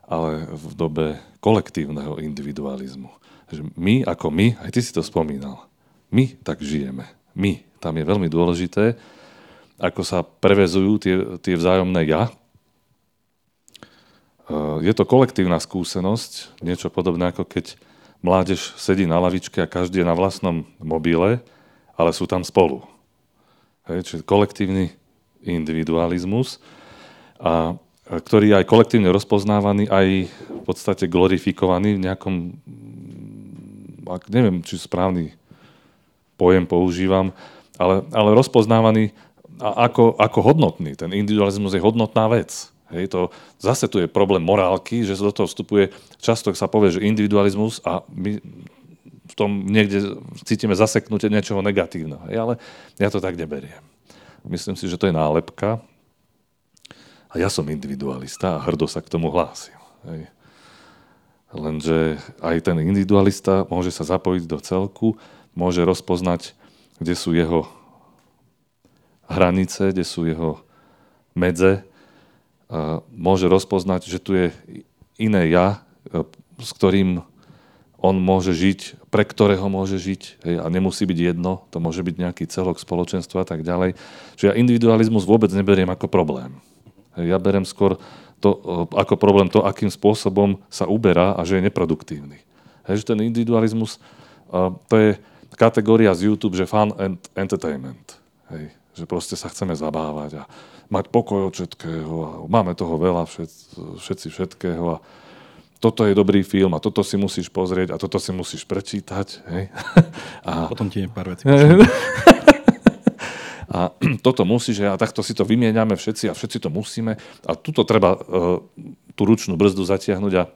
ale v dobe kolektívneho individualizmu. Že my ako my, aj ty si to spomínal, my tak žijeme. My. Tam je veľmi dôležité, ako sa prevezujú tie, tie vzájomné ja, Eh, je to kolektívna skúsenosť, niečo podobné ako keď mládež sedí na lavičke a každý je na vlastnom mobile, ale sú tam spolu. Hej, čiže kolektívny individualizmus, a, ktorý je aj kolektívne rozpoznávaný, aj v podstate glorifikovaný v nejakom, ak neviem, či správny pojem používam, ale, ale rozpoznávaný ako, ako hodnotný. Ten individualizmus je hodnotná vec. Hej, to, zase tu je problém morálky, že do toho vstupuje, často sa povie, že individualizmus a my v tom niekde cítime zaseknutie niečoho negatívneho. Hej, ale ja to tak neberiem. Myslím si, že to je nálepka a ja som individualista a hrdo sa k tomu hlásim. Hej. Lenže aj ten individualista môže sa zapojiť do celku, môže rozpoznať, kde sú jeho hranice, kde sú jeho medze, môže rozpoznať, že tu je iné ja, e, s ktorým on môže žiť, pre ktorého môže žiť hej, a nemusí byť jedno, to môže byť nejaký celok spoločenstva a tak ďalej. Čiže ja individualizmus vôbec neberiem ako problém. Ja berem skôr to, e, ako problém to, akým spôsobom sa uberá a že je neproduktívny. Hej, že ten individualizmus, uh, to je kategória z YouTube, že fun and entertainment. Hej, že proste sa chceme zabávať a mať pokoj od všetkého a máme toho veľa, všet, všetci všetkého a toto je dobrý film a toto si musíš pozrieť a toto si musíš prečítať. Hej? A potom ti pár vecí. a toto musíš a takto si to vymieňame všetci a všetci to musíme. A tuto treba uh, tú ručnú brzdu zatiahnuť a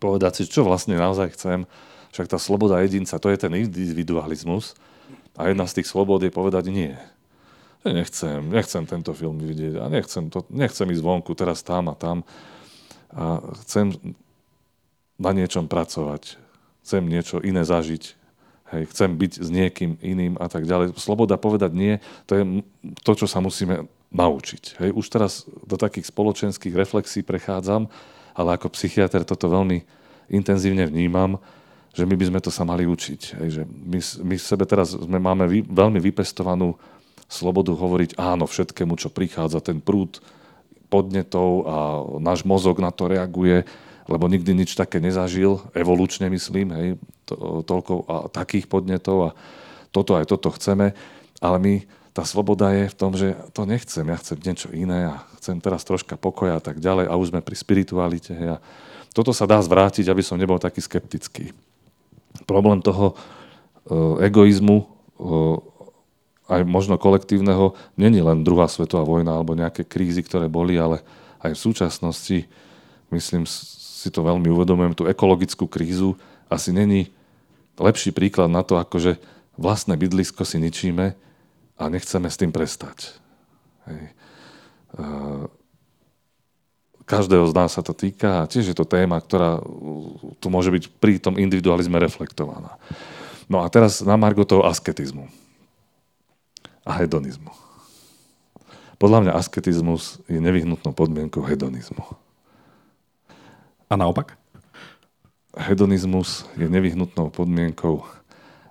povedať si, čo vlastne naozaj chcem. Však tá sloboda jedinca, to je ten individualizmus. A jedna z tých slobod je povedať nie. Že nechcem, nechcem tento film vidieť a nechcem, to, nechcem ísť vonku teraz tam a tam. A chcem na niečom pracovať, chcem niečo iné zažiť, hej, chcem byť s niekým iným a tak ďalej. Sloboda povedať nie, to je to, čo sa musíme naučiť. Hej. Už teraz do takých spoločenských reflexí prechádzam, ale ako psychiatr toto veľmi intenzívne vnímam, že my by sme to sa mali učiť. Hej, že my, my sebe teraz sme, máme vy, veľmi vypestovanú slobodu hovoriť áno všetkému, čo prichádza, ten prúd podnetov a náš mozog na to reaguje, lebo nikdy nič také nezažil, evolučne myslím, hej, to, toľko a takých podnetov a toto aj toto chceme, ale my, tá sloboda je v tom, že to nechcem, ja chcem niečo iné a chcem teraz troška pokoja a tak ďalej a už sme pri spiritualite. A toto sa dá zvrátiť, aby som nebol taký skeptický. Problém toho uh, egoizmu, uh, aj možno kolektívneho, není len druhá svetová vojna alebo nejaké krízy, ktoré boli, ale aj v súčasnosti, myslím si to veľmi uvedomujem, tú ekologickú krízu asi není lepší príklad na to, ako že vlastné bydlisko si ničíme a nechceme s tým prestať. Hej. Každého z nás sa to týka a tiež je to téma, ktorá tu môže byť pri tom individualizme reflektovaná. No a teraz na margo toho asketizmu a hedonizmu. Podľa mňa asketizmus je nevyhnutnou podmienkou hedonizmu. A naopak? Hedonizmus je nevyhnutnou podmienkou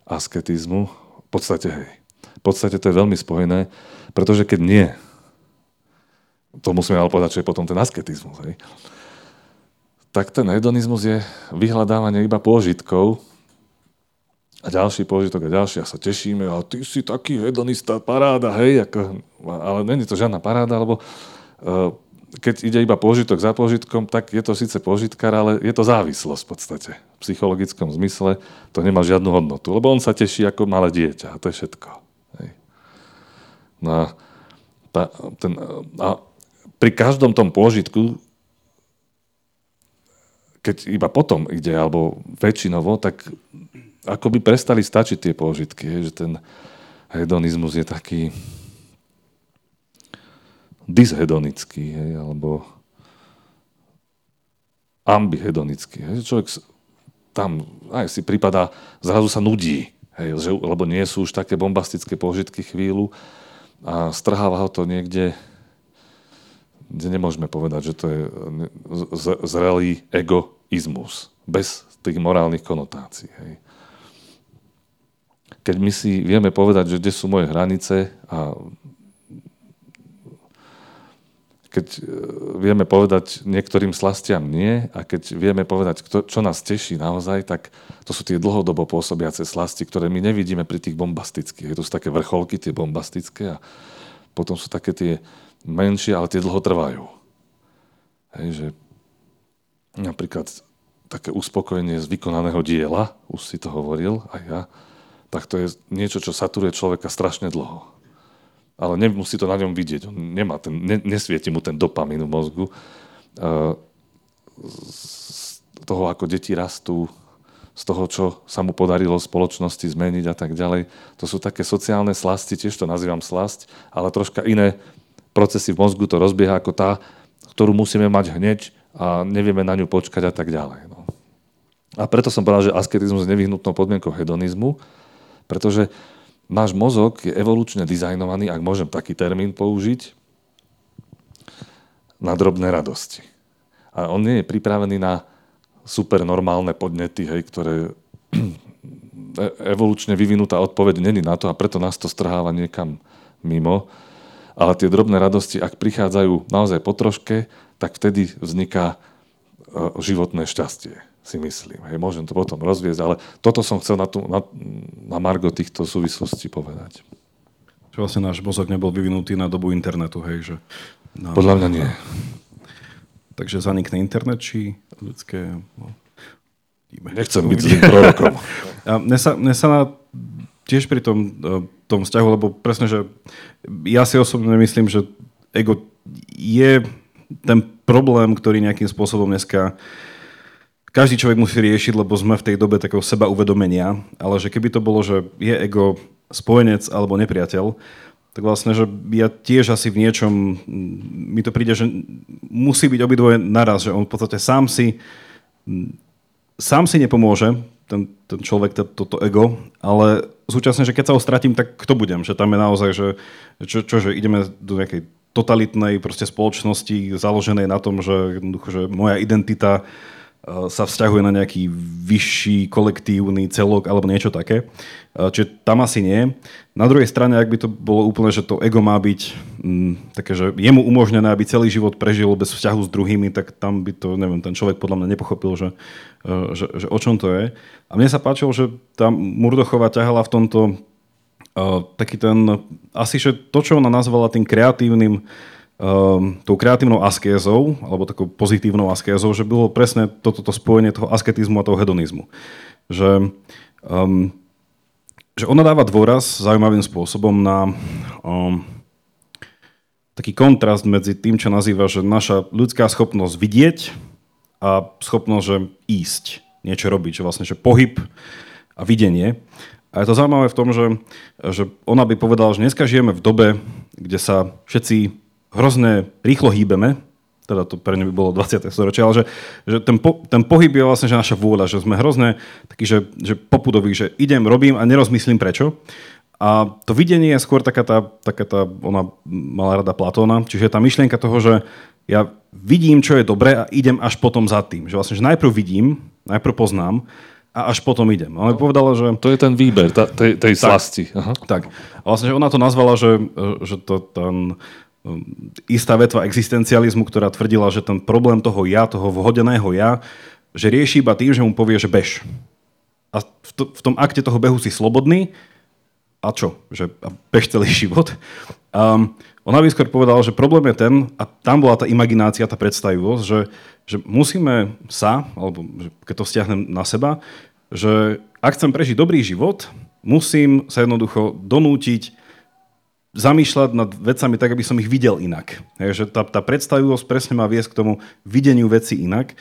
asketizmu. V podstate hej. V podstate to je veľmi spojené, pretože keď nie, to musíme ale povedať, čo je potom ten asketizmus, hej, tak ten hedonizmus je vyhľadávanie iba pôžitkov, a ďalší požitok a ďalší a sa tešíme a ty si taký hedonista, paráda, hej, ako, ale není to žiadna paráda, lebo uh, keď ide iba požitok za požitkom, tak je to síce požitkár, ale je to závislosť v podstate. V psychologickom zmysle to nemá žiadnu hodnotu, lebo on sa teší ako malé dieťa a to je všetko. Hej. No a, tá, ten, a pri každom tom pôžitku, keď iba potom ide, alebo väčšinovo, tak ako by prestali stačiť tie pôžitky, že ten hedonizmus je taký dyshedonický, hej, alebo ambihedonický. Hej. Človek tam aj si prípada, zrazu sa nudí, hej, že, lebo nie sú už také bombastické pôžitky chvíľu a strháva ho to niekde, kde nemôžeme povedať, že to je zrelý egoizmus, bez tých morálnych konotácií. Hej keď my si vieme povedať, že kde sú moje hranice a keď e, vieme povedať niektorým slastiam nie a keď vieme povedať, kto, čo nás teší naozaj, tak to sú tie dlhodobo pôsobiace slasti, ktoré my nevidíme pri tých bombastických. To sú také vrcholky, tie bombastické a potom sú také tie menšie, ale tie dlho trvajú. Hej, že napríklad také uspokojenie z vykonaného diela, už si to hovoril, aj ja, tak to je niečo, čo saturuje človeka strašne dlho. Ale nemusí to na ňom vidieť. On nemá ten, ne, nesvieti mu ten dopamín v mozgu. Uh, z toho, ako deti rastú, z toho, čo sa mu podarilo spoločnosti zmeniť a tak ďalej. To sú také sociálne slasti, tiež to nazývam slasť, ale troška iné procesy v mozgu to rozbieha ako tá, ktorú musíme mať hneď a nevieme na ňu počkať a tak ďalej. No. A preto som povedal, že asketizmus je nevyhnutnou podmienkou hedonizmu, pretože náš mozog je evolučne dizajnovaný, ak môžem taký termín použiť, na drobné radosti. A on nie je pripravený na supernormálne podnety, hej, ktoré e, evolučne vyvinutá odpoveď není na to a preto nás to strháva niekam mimo. Ale tie drobné radosti, ak prichádzajú naozaj po troške, tak vtedy vzniká e, životné šťastie si myslím. Hej, môžem to potom rozviesť, ale toto som chcel na, tú, na, na Margo týchto súvislostí povedať. Čo vlastne náš mozog nebol vyvinutý na dobu internetu, hej? Že na... Podľa mňa nie. Takže zanikne internet, či ľudské... No, Nechcem byť zlým prorokom. A mne sa, mne sa na, tiež pri tom, e, tom vzťahu, lebo presne, že ja si osobne myslím, že ego je ten problém, ktorý nejakým spôsobom dneska uh, každý človek musí riešiť, lebo sme v tej dobe takého seba uvedomenia, ale že keby to bolo, že je ego spojenec alebo nepriateľ, tak vlastne, že ja tiež asi v niečom, mi to príde, že musí byť obidvoje naraz, že on v podstate sám si sám si nepomôže, ten, ten človek, toto ego, ale súčasne, že keď sa ho stratím, tak kto budem? Že tam je naozaj, že, čo, čo že ideme do nejakej totalitnej proste spoločnosti založenej na tom, že, že moja identita sa vzťahuje na nejaký vyšší kolektívny celok alebo niečo také. E, čiže tam asi nie. Na druhej strane, ak by to bolo úplne, že to ego má byť m, mm, také, že je mu umožnené, aby celý život prežil bez vzťahu s druhými, tak tam by to, neviem, ten človek podľa mňa nepochopil, že, e, že, že o čom to je. A mne sa páčilo, že tá Murdochová ťahala v tomto uh, taký ten, asi že to, čo ona nazvala tým kreatívnym um, tou kreatívnou askézou, alebo takou pozitívnou askézou, že bylo presne toto to, to spojenie toho asketizmu a toho hedonizmu. Že, um, že ona dáva dôraz zaujímavým spôsobom na um, taký kontrast medzi tým, čo nazýva, že naša ľudská schopnosť vidieť a schopnosť, že ísť, niečo robiť, že vlastne, že pohyb a videnie. A je to zaujímavé v tom, že, že ona by povedala, že dneska žijeme v dobe, kde sa všetci hrozne rýchlo hýbeme, teda to pre by bolo 20. storočie, ale že, že ten, po, ten pohyb je vlastne že naša vôľa, že sme hrozne takí, že, že popudoví, že idem, robím a nerozmyslím prečo. A to videnie je skôr taká tá, taká tá ona mala rada Platóna, čiže tá myšlienka toho, že ja vidím, čo je dobré a idem až potom za tým. Že vlastne, že najprv vidím, najprv poznám a až potom idem. Ona by povedala, že... To je ten výber tá, tej, tej tak, slasti. Aha. Tak. A vlastne, že ona to nazvala, že, že to, ten, istá vetva existencializmu, ktorá tvrdila, že ten problém toho ja, toho vhodeného ja, že rieši iba tým, že mu povie, že bež. A v, to, v tom akte toho behu si slobodný a čo? Že a bež celý život. Um, ona by skôr povedala, že problém je ten, a tam bola tá imaginácia, tá predstavivosť, že, že musíme sa, alebo že keď to vzťahnem na seba, že ak chcem prežiť dobrý život, musím sa jednoducho donútiť zamýšľať nad vecami tak, aby som ich videl inak. Hej, že tá, tá predstavivosť presne má viesť k tomu videniu veci inak.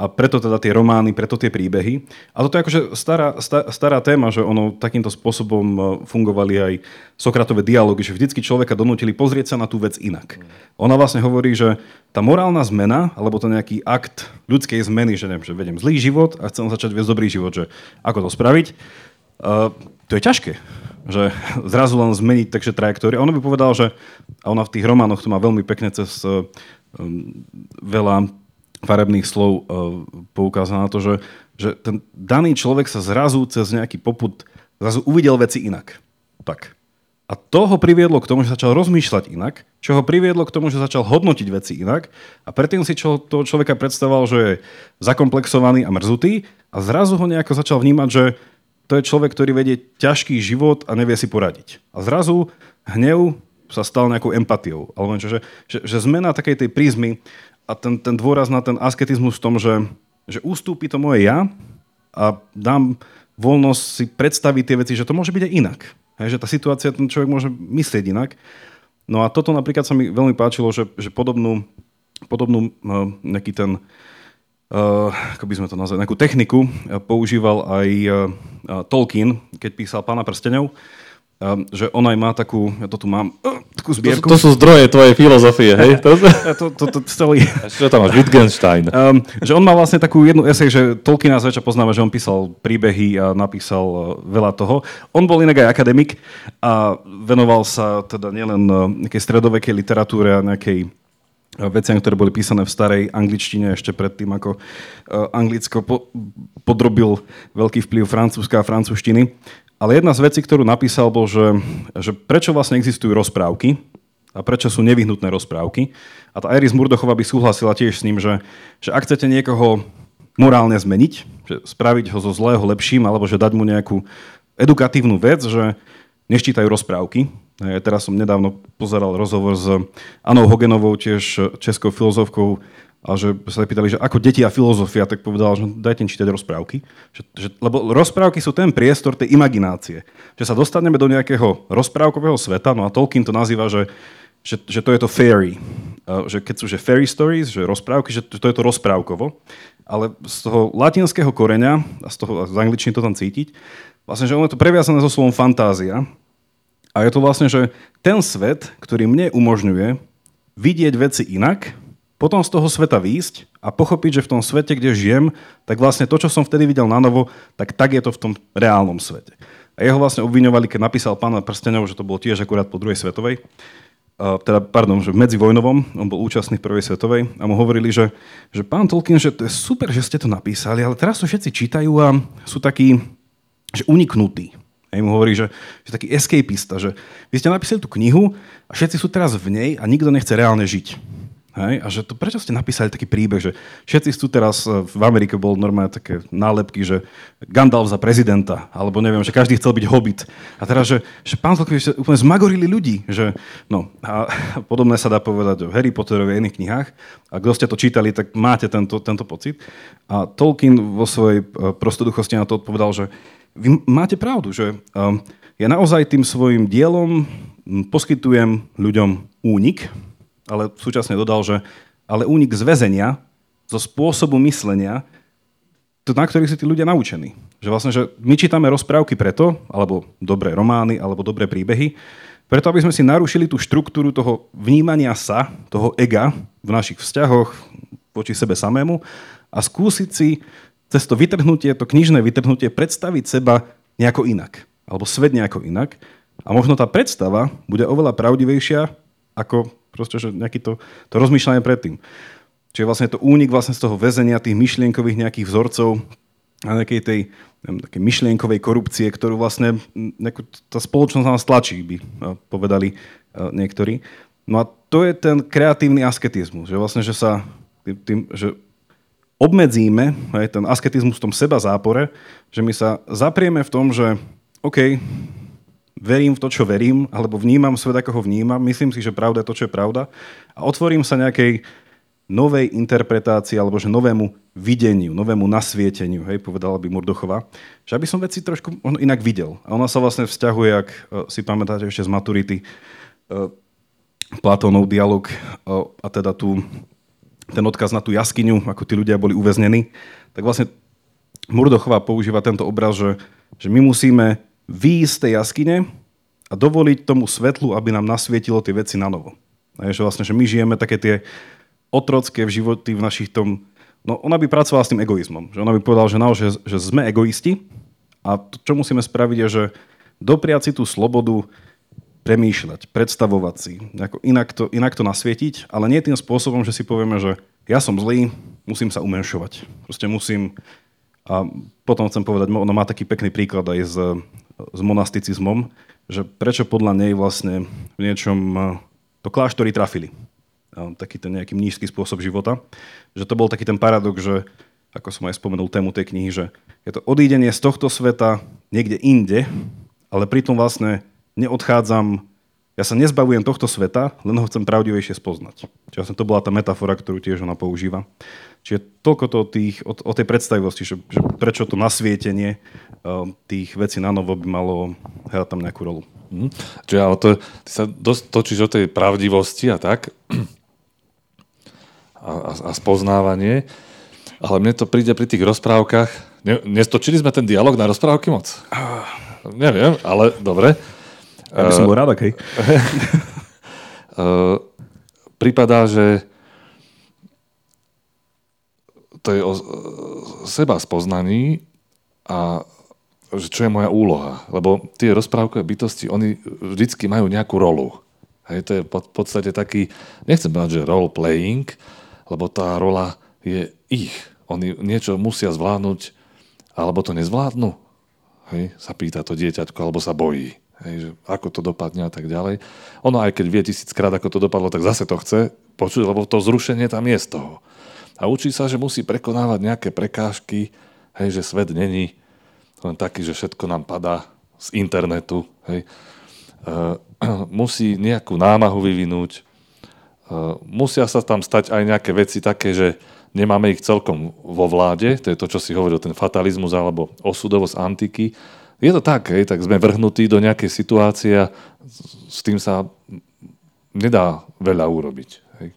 A preto teda tie romány, preto tie príbehy. A toto je akože stará, stará téma, že ono takýmto spôsobom e, fungovali aj Sokratové dialógy, že vždycky človeka donútili pozrieť sa na tú vec inak. Ona vlastne hovorí, že tá morálna zmena, alebo to nejaký akt ľudskej zmeny, že neviem, že vedem zlý život a chcem začať viesť dobrý život, že ako to spraviť, uh, to je ťažké že zrazu len zmeniť takže trajektóriu. Ono by povedal, že a ona v tých románoch to má veľmi pekne cez um, veľa farebných slov uh, poukázal na to, že, že ten daný človek sa zrazu cez nejaký poput zrazu uvidel veci inak. Tak. A to ho priviedlo k tomu, že začal rozmýšľať inak, čo ho priviedlo k tomu, že začal hodnotiť veci inak a predtým si čo, toho človeka predstavoval, že je zakomplexovaný a mrzutý a zrazu ho nejako začal vnímať, že to je človek, ktorý vedie ťažký život a nevie si poradiť. A zrazu hnev sa stal nejakou empatiou. Alebo čo, že, že, že zmena takej tej prízmy a ten, ten dôraz na ten asketizmus v tom, že, že ústúpi to moje ja a dám voľnosť si predstaviť tie veci, že to môže byť aj inak. Hej, že tá situácia, ten človek môže myslieť inak. No a toto napríklad sa mi veľmi páčilo, že, že podobnú, podobnú no, nejaký ten uh, ako by sme to nazvali, nejakú techniku uh, používal aj uh, Tolkien, keď písal Pána prstenov, že on aj má takú, ja to tu mám, uh, takú zbierku. To, to sú zdroje tvojej filozofie, hej? To, to, to, to, celý... Ešte tam máš Wittgenstein. Um, že on má vlastne takú jednu esej, že Tolkiena zväčša poznáme, že on písal príbehy a napísal uh, veľa toho. On bol inak aj akademik a venoval sa teda nielen uh, nejakej stredovekej literatúre a nejakej veciam, ktoré boli písané v starej angličtine ešte predtým, ako e, Anglicko po, podrobil veľký vplyv francúzska a francúzštiny. Ale jedna z vecí, ktorú napísal, bol, že, že prečo vlastne existujú rozprávky a prečo sú nevyhnutné rozprávky. A tá Iris Murdochová by súhlasila tiež s ním, že, že ak chcete niekoho morálne zmeniť, že spraviť ho zo zlého lepším, alebo že dať mu nejakú edukatívnu vec, že neščítajú rozprávky, ja teraz som nedávno pozeral rozhovor s Anou Hogenovou, tiež českou filozofkou, a že sa pýtali, že ako deti a filozofia, tak povedal, že dajte čítať rozprávky. Že, že, lebo rozprávky sú ten priestor tej imaginácie. Že sa dostaneme do nejakého rozprávkového sveta, no a Tolkien to nazýva, že, že, že to je to fairy. Že keď sú že fairy stories, že rozprávky, že to je to rozprávkovo. Ale z toho latinského koreňa, a z toho z angličtiny to tam cítiť, vlastne, že ono je to previazané so slovom fantázia, a je to vlastne, že ten svet, ktorý mne umožňuje vidieť veci inak potom z toho sveta výjsť a pochopiť, že v tom svete, kde žijem, tak vlastne to, čo som vtedy videl na novo, tak tak je to v tom reálnom svete. A jeho vlastne obviňovali, keď napísal Pána prstenov, že to bolo tiež akurát po druhej svetovej, uh, teda, pardon, že medzivojnovom, on bol účastný v prvej svetovej a mu hovorili, že, že pán Tolkien, že to je super, že ste to napísali, ale teraz to všetci čítajú a sú takí, že uniknutí. A mu hovorí, že, že taký escapista, že vy ste napísali tú knihu a všetci sú teraz v nej a nikto nechce reálne žiť. Hej? A že to, prečo ste napísali taký príbeh, že všetci sú teraz, e, v Amerike bol normálne také nálepky, že Gandalf za prezidenta, alebo neviem, že každý chcel byť hobbit. A teraz, že, že pán že úplne zmagorili ľudí. Že, no, a podobné sa dá povedať o Harry Potterovi a iných knihách. A kto ste to čítali, tak máte tento, tento pocit. A Tolkien vo svojej e, prostoduchosti na to odpovedal, že vy máte pravdu, že um, ja naozaj tým svojim dielom poskytujem ľuďom únik, ale súčasne dodal, že ale únik z väzenia, zo spôsobu myslenia, to, na ktorých sú tí ľudia naučení. Že vlastne, že my čítame rozprávky preto, alebo dobré romány, alebo dobré príbehy, preto, aby sme si narušili tú štruktúru toho vnímania sa, toho ega v našich vzťahoch voči sebe samému a skúsiť si cez to vytrhnutie, to knižné vytrhnutie predstaviť seba nejako inak. Alebo svet nejako inak. A možno tá predstava bude oveľa pravdivejšia ako proste, že nejaký to, to rozmýšľanie predtým. Čiže vlastne to únik vlastne z toho väzenia tých myšlienkových nejakých vzorcov a nejakej tej neviem, také myšlienkovej korupcie, ktorú vlastne nejakú, tá spoločnosť nás tlačí, by povedali niektorí. No a to je ten kreatívny asketizmus, že vlastne, že sa tým, tým že obmedzíme aj ten asketizmus v tom seba zápore, že my sa zaprieme v tom, že OK, verím v to, čo verím, alebo vnímam svet, ako ho vnímam, myslím si, že pravda je to, čo je pravda a otvorím sa nejakej novej interpretácii alebo že novému videniu, novému nasvieteniu, hej, povedala by Murdochová, že aby som veci trošku možno inak videl. A ona sa vlastne vzťahuje, ak e, si pamätáte ešte z maturity, e, Platónov dialog e, a teda tú ten odkaz na tú jaskyňu, ako tí ľudia boli uväznení, tak vlastne Murdochová používa tento obraz, že, že my musíme výjsť z tej jaskyne a dovoliť tomu svetlu, aby nám nasvietilo tie veci na novo. A že vlastne, že my žijeme také tie otrocké v životy v našich tom... No ona by pracovala s tým egoizmom. Že ona by povedala, že naozaj, že sme egoisti a to, čo musíme spraviť je, že dopriať si tú slobodu premýšľať, predstavovať si, ako inak, to, inak to nasvietiť, ale nie tým spôsobom, že si povieme, že ja som zlý, musím sa umenšovať. Proste musím... A potom chcem povedať, ono má taký pekný príklad aj s, s monasticizmom, že prečo podľa nej vlastne v niečom to kláštory trafili. Taký ten nejaký nízky spôsob života. Že to bol taký ten paradox, že ako som aj spomenul tému tej knihy, že je to odídenie z tohto sveta niekde inde, ale pritom vlastne neodchádzam, ja sa nezbavujem tohto sveta, len ho chcem pravdivejšie spoznať. Čiže vlastne to bola tá metafora, ktorú tiež ona používa. Čiže toľko to tých, o, o tej predstavivosti, že, že prečo to nasvietenie uh, tých vecí na novo by malo hrať tam nejakú rolu. Mm. Čiže ale to, ty sa dosť točíš o tej pravdivosti a tak a, a, a spoznávanie, ale mne to príde pri tých rozprávkach. Ne, nestočili sme ten dialog na rozprávky moc? Uh. Neviem, ale dobre. Ja by som bol rád, hej. Pripadá, že to je o seba spoznaní a že čo je moja úloha. Lebo tie rozprávkové bytosti, oni vždycky majú nejakú rolu. Hej, to je v podstate taký, nechcem povedať, že role playing, lebo tá rola je ich. Oni niečo musia zvládnuť, alebo to nezvládnu. Hej, sa pýta to dieťatko, alebo sa bojí. Hej, že ako to dopadne a tak ďalej. Ono aj keď vie tisíckrát, ako to dopadlo, tak zase to chce počuť, lebo to zrušenie tam je z toho. A učí sa, že musí prekonávať nejaké prekážky, hej, že svet není len taký, že všetko nám padá z internetu. Hej. E, musí nejakú námahu vyvinúť. E, musia sa tam stať aj nejaké veci také, že nemáme ich celkom vo vláde, to je to, čo si hovoril, ten fatalizmus alebo osudovosť antiky, je to tak, hej, tak sme vrhnutí do nejakej situácie a s tým sa nedá veľa urobiť. Hej.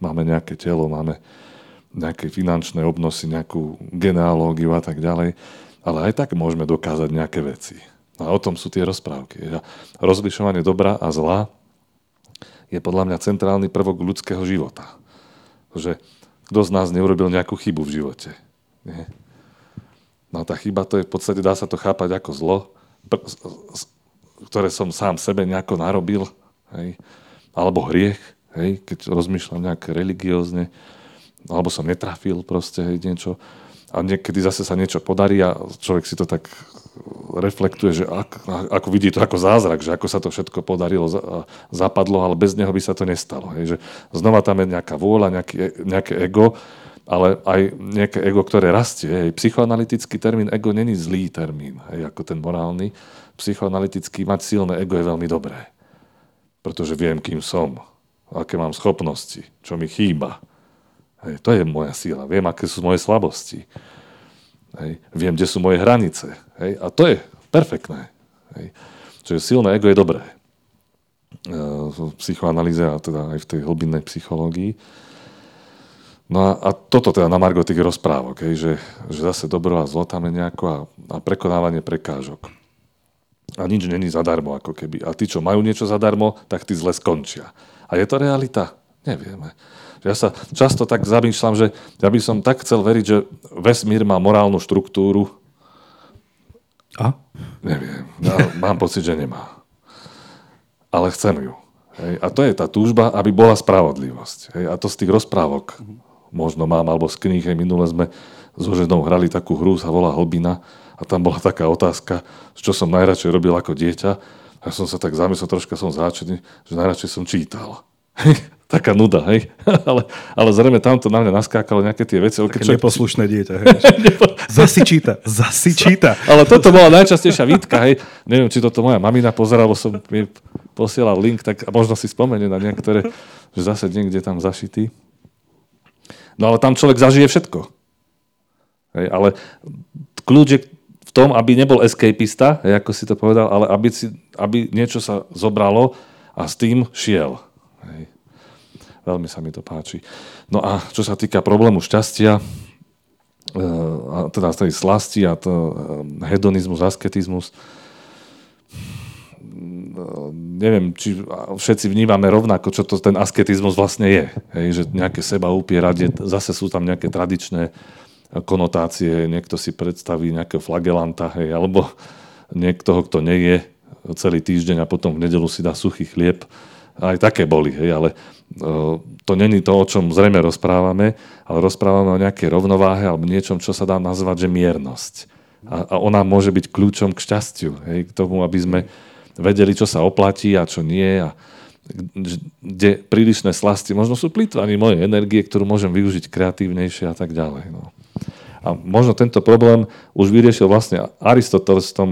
Máme nejaké telo, máme nejaké finančné obnosy, nejakú genealógiu a tak ďalej, ale aj tak môžeme dokázať nejaké veci. A o tom sú tie rozprávky. A rozlišovanie dobra a zla je podľa mňa centrálny prvok ľudského života. že kto z nás neurobil nejakú chybu v živote. Nie? No tá chyba, to je v podstate, dá sa to chápať ako zlo, ktoré som sám sebe nejako narobil, hej? alebo hriech, hej? keď rozmýšľam nejak religiózne, alebo som netrafil proste, hej, niečo. A niekedy zase sa niečo podarí a človek si to tak reflektuje, že ako, ako vidí to ako zázrak, že ako sa to všetko podarilo, zapadlo, ale bez neho by sa to nestalo. Hej, že znova tam je nejaká vôľa, nejaký, e, nejaké ego, ale aj nejaké ego, ktoré rastie. Hej. Psychoanalytický termín ego není zlý termín, hej, ako ten morálny. Psychoanalytický mať silné ego je veľmi dobré. Pretože viem, kým som, aké mám schopnosti, čo mi chýba, Hej, to je moja síla. Viem, aké sú moje slabosti. Hej, viem, kde sú moje hranice. Hej, a to je perfektné. Hej. Čiže silné ego je dobré. E, v psychoanalýze a teda aj v tej hlbinnej psychológii. No a, a toto teda na margo tých rozprávok, hej, že, že zase dobro a zlo tam je nejako a, a prekonávanie prekážok. A nič není zadarmo, ako keby. A tí, čo majú niečo zadarmo, tak tí zle skončia. A je to realita? Nevieme. Ja sa často tak zamýšľam, že ja by som tak chcel veriť, že vesmír má morálnu štruktúru. A? Neviem. Ja mám pocit, že nemá. Ale chcem ju. Hej. A to je tá túžba, aby bola spravodlivosť. Hej. A to z tých rozprávok možno mám, alebo z. Hej. Minule sme so ženou hrali takú hru, sa volá Hlbina. A tam bola taká otázka, čo som najradšej robil ako dieťa. A ja som sa tak zamyslel, troška som záčený, že najradšej som čítal. taká nuda, hej. ale, ale zrejme tamto na mňa naskákalo nejaké tie veci. Také čo... neposlušné dieťa, hej. zasi číta, zasi číta. ale toto bola najčastejšia výtka, hej. Neviem, či toto moja mamina pozerala, som mi posielal link, tak možno si spomenie na niektoré, že zase niekde tam zašitý. No ale tam človek zažije všetko. Hej, ale kľúč je v tom, aby nebol escapista, ako si to povedal, ale aby, si, aby niečo sa zobralo a s tým šiel. Hej. Veľmi sa mi to páči. No a čo sa týka problému šťastia, e, a teda tej slasti a to e, hedonizmus, asketizmus, neviem, či všetci vnímame rovnako, čo to ten asketizmus vlastne je. Hej, že nejaké seba upierať, zase sú tam nejaké tradičné konotácie, niekto si predstaví nejakého flagelanta, hej, alebo niekto, kto nie je celý týždeň a potom v nedelu si dá suchý chlieb. Aj také boli, hej, ale to není to, o čom zrejme rozprávame, ale rozprávame o nejakej rovnováhe alebo niečom, čo sa dá nazvať, že miernosť. A ona môže byť kľúčom k šťastiu, hej, k tomu, aby sme vedeli, čo sa oplatí a čo nie. A kde prílišné slasti možno sú plýtvaní mojej energie, ktorú môžem využiť kreatívnejšie a tak ďalej. No. A možno tento problém už vyriešil vlastne Aristoteles v tom,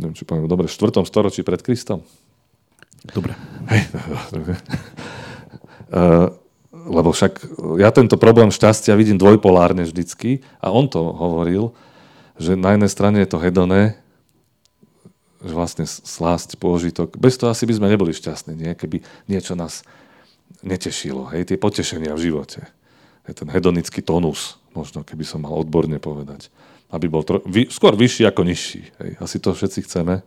neviem, či poviem dobre, 4. storočí pred Kristom. Dobre. Hej, Eh, lebo však ja tento problém šťastia vidím dvojpolárne vždycky a on to hovoril, že na jednej strane je to hedoné, vlastne slásť, pôžitok. Bez toho asi by sme neboli šťastní, nie? keby niečo nás netešilo. Hej, tie potešenia v živote. Je ten hedonický tonus, možno keby som mal odborne povedať. Aby bol tro- vy, skôr vyšší ako nižší. Hej. Asi to všetci chceme.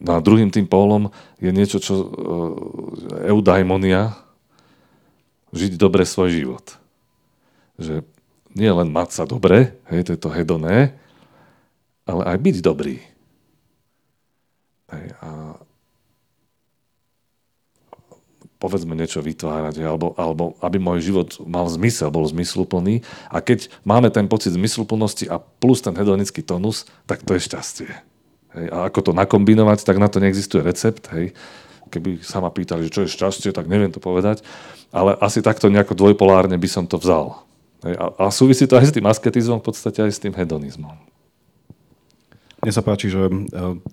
No a druhým tým pólom je niečo, čo uh, eudaimonia, žiť dobre svoj život. Že nie len mať sa dobre, hej, to je to hedoné, ale aj byť dobrý. Hej, a povedzme niečo vytvárať, alebo, alebo aby môj život mal zmysel, bol zmysluplný. A keď máme ten pocit zmysluplnosti a plus ten hedonický tonus, tak to je šťastie. Hej, a ako to nakombinovať, tak na to neexistuje recept. Hej. Keby sa ma pýtali, že čo je šťastie, tak neviem to povedať. Ale asi takto nejako dvojpolárne by som to vzal. Hej. A, a súvisí to aj s tým asketizmom, v podstate aj s tým hedonizmom. Mne sa páči, že e,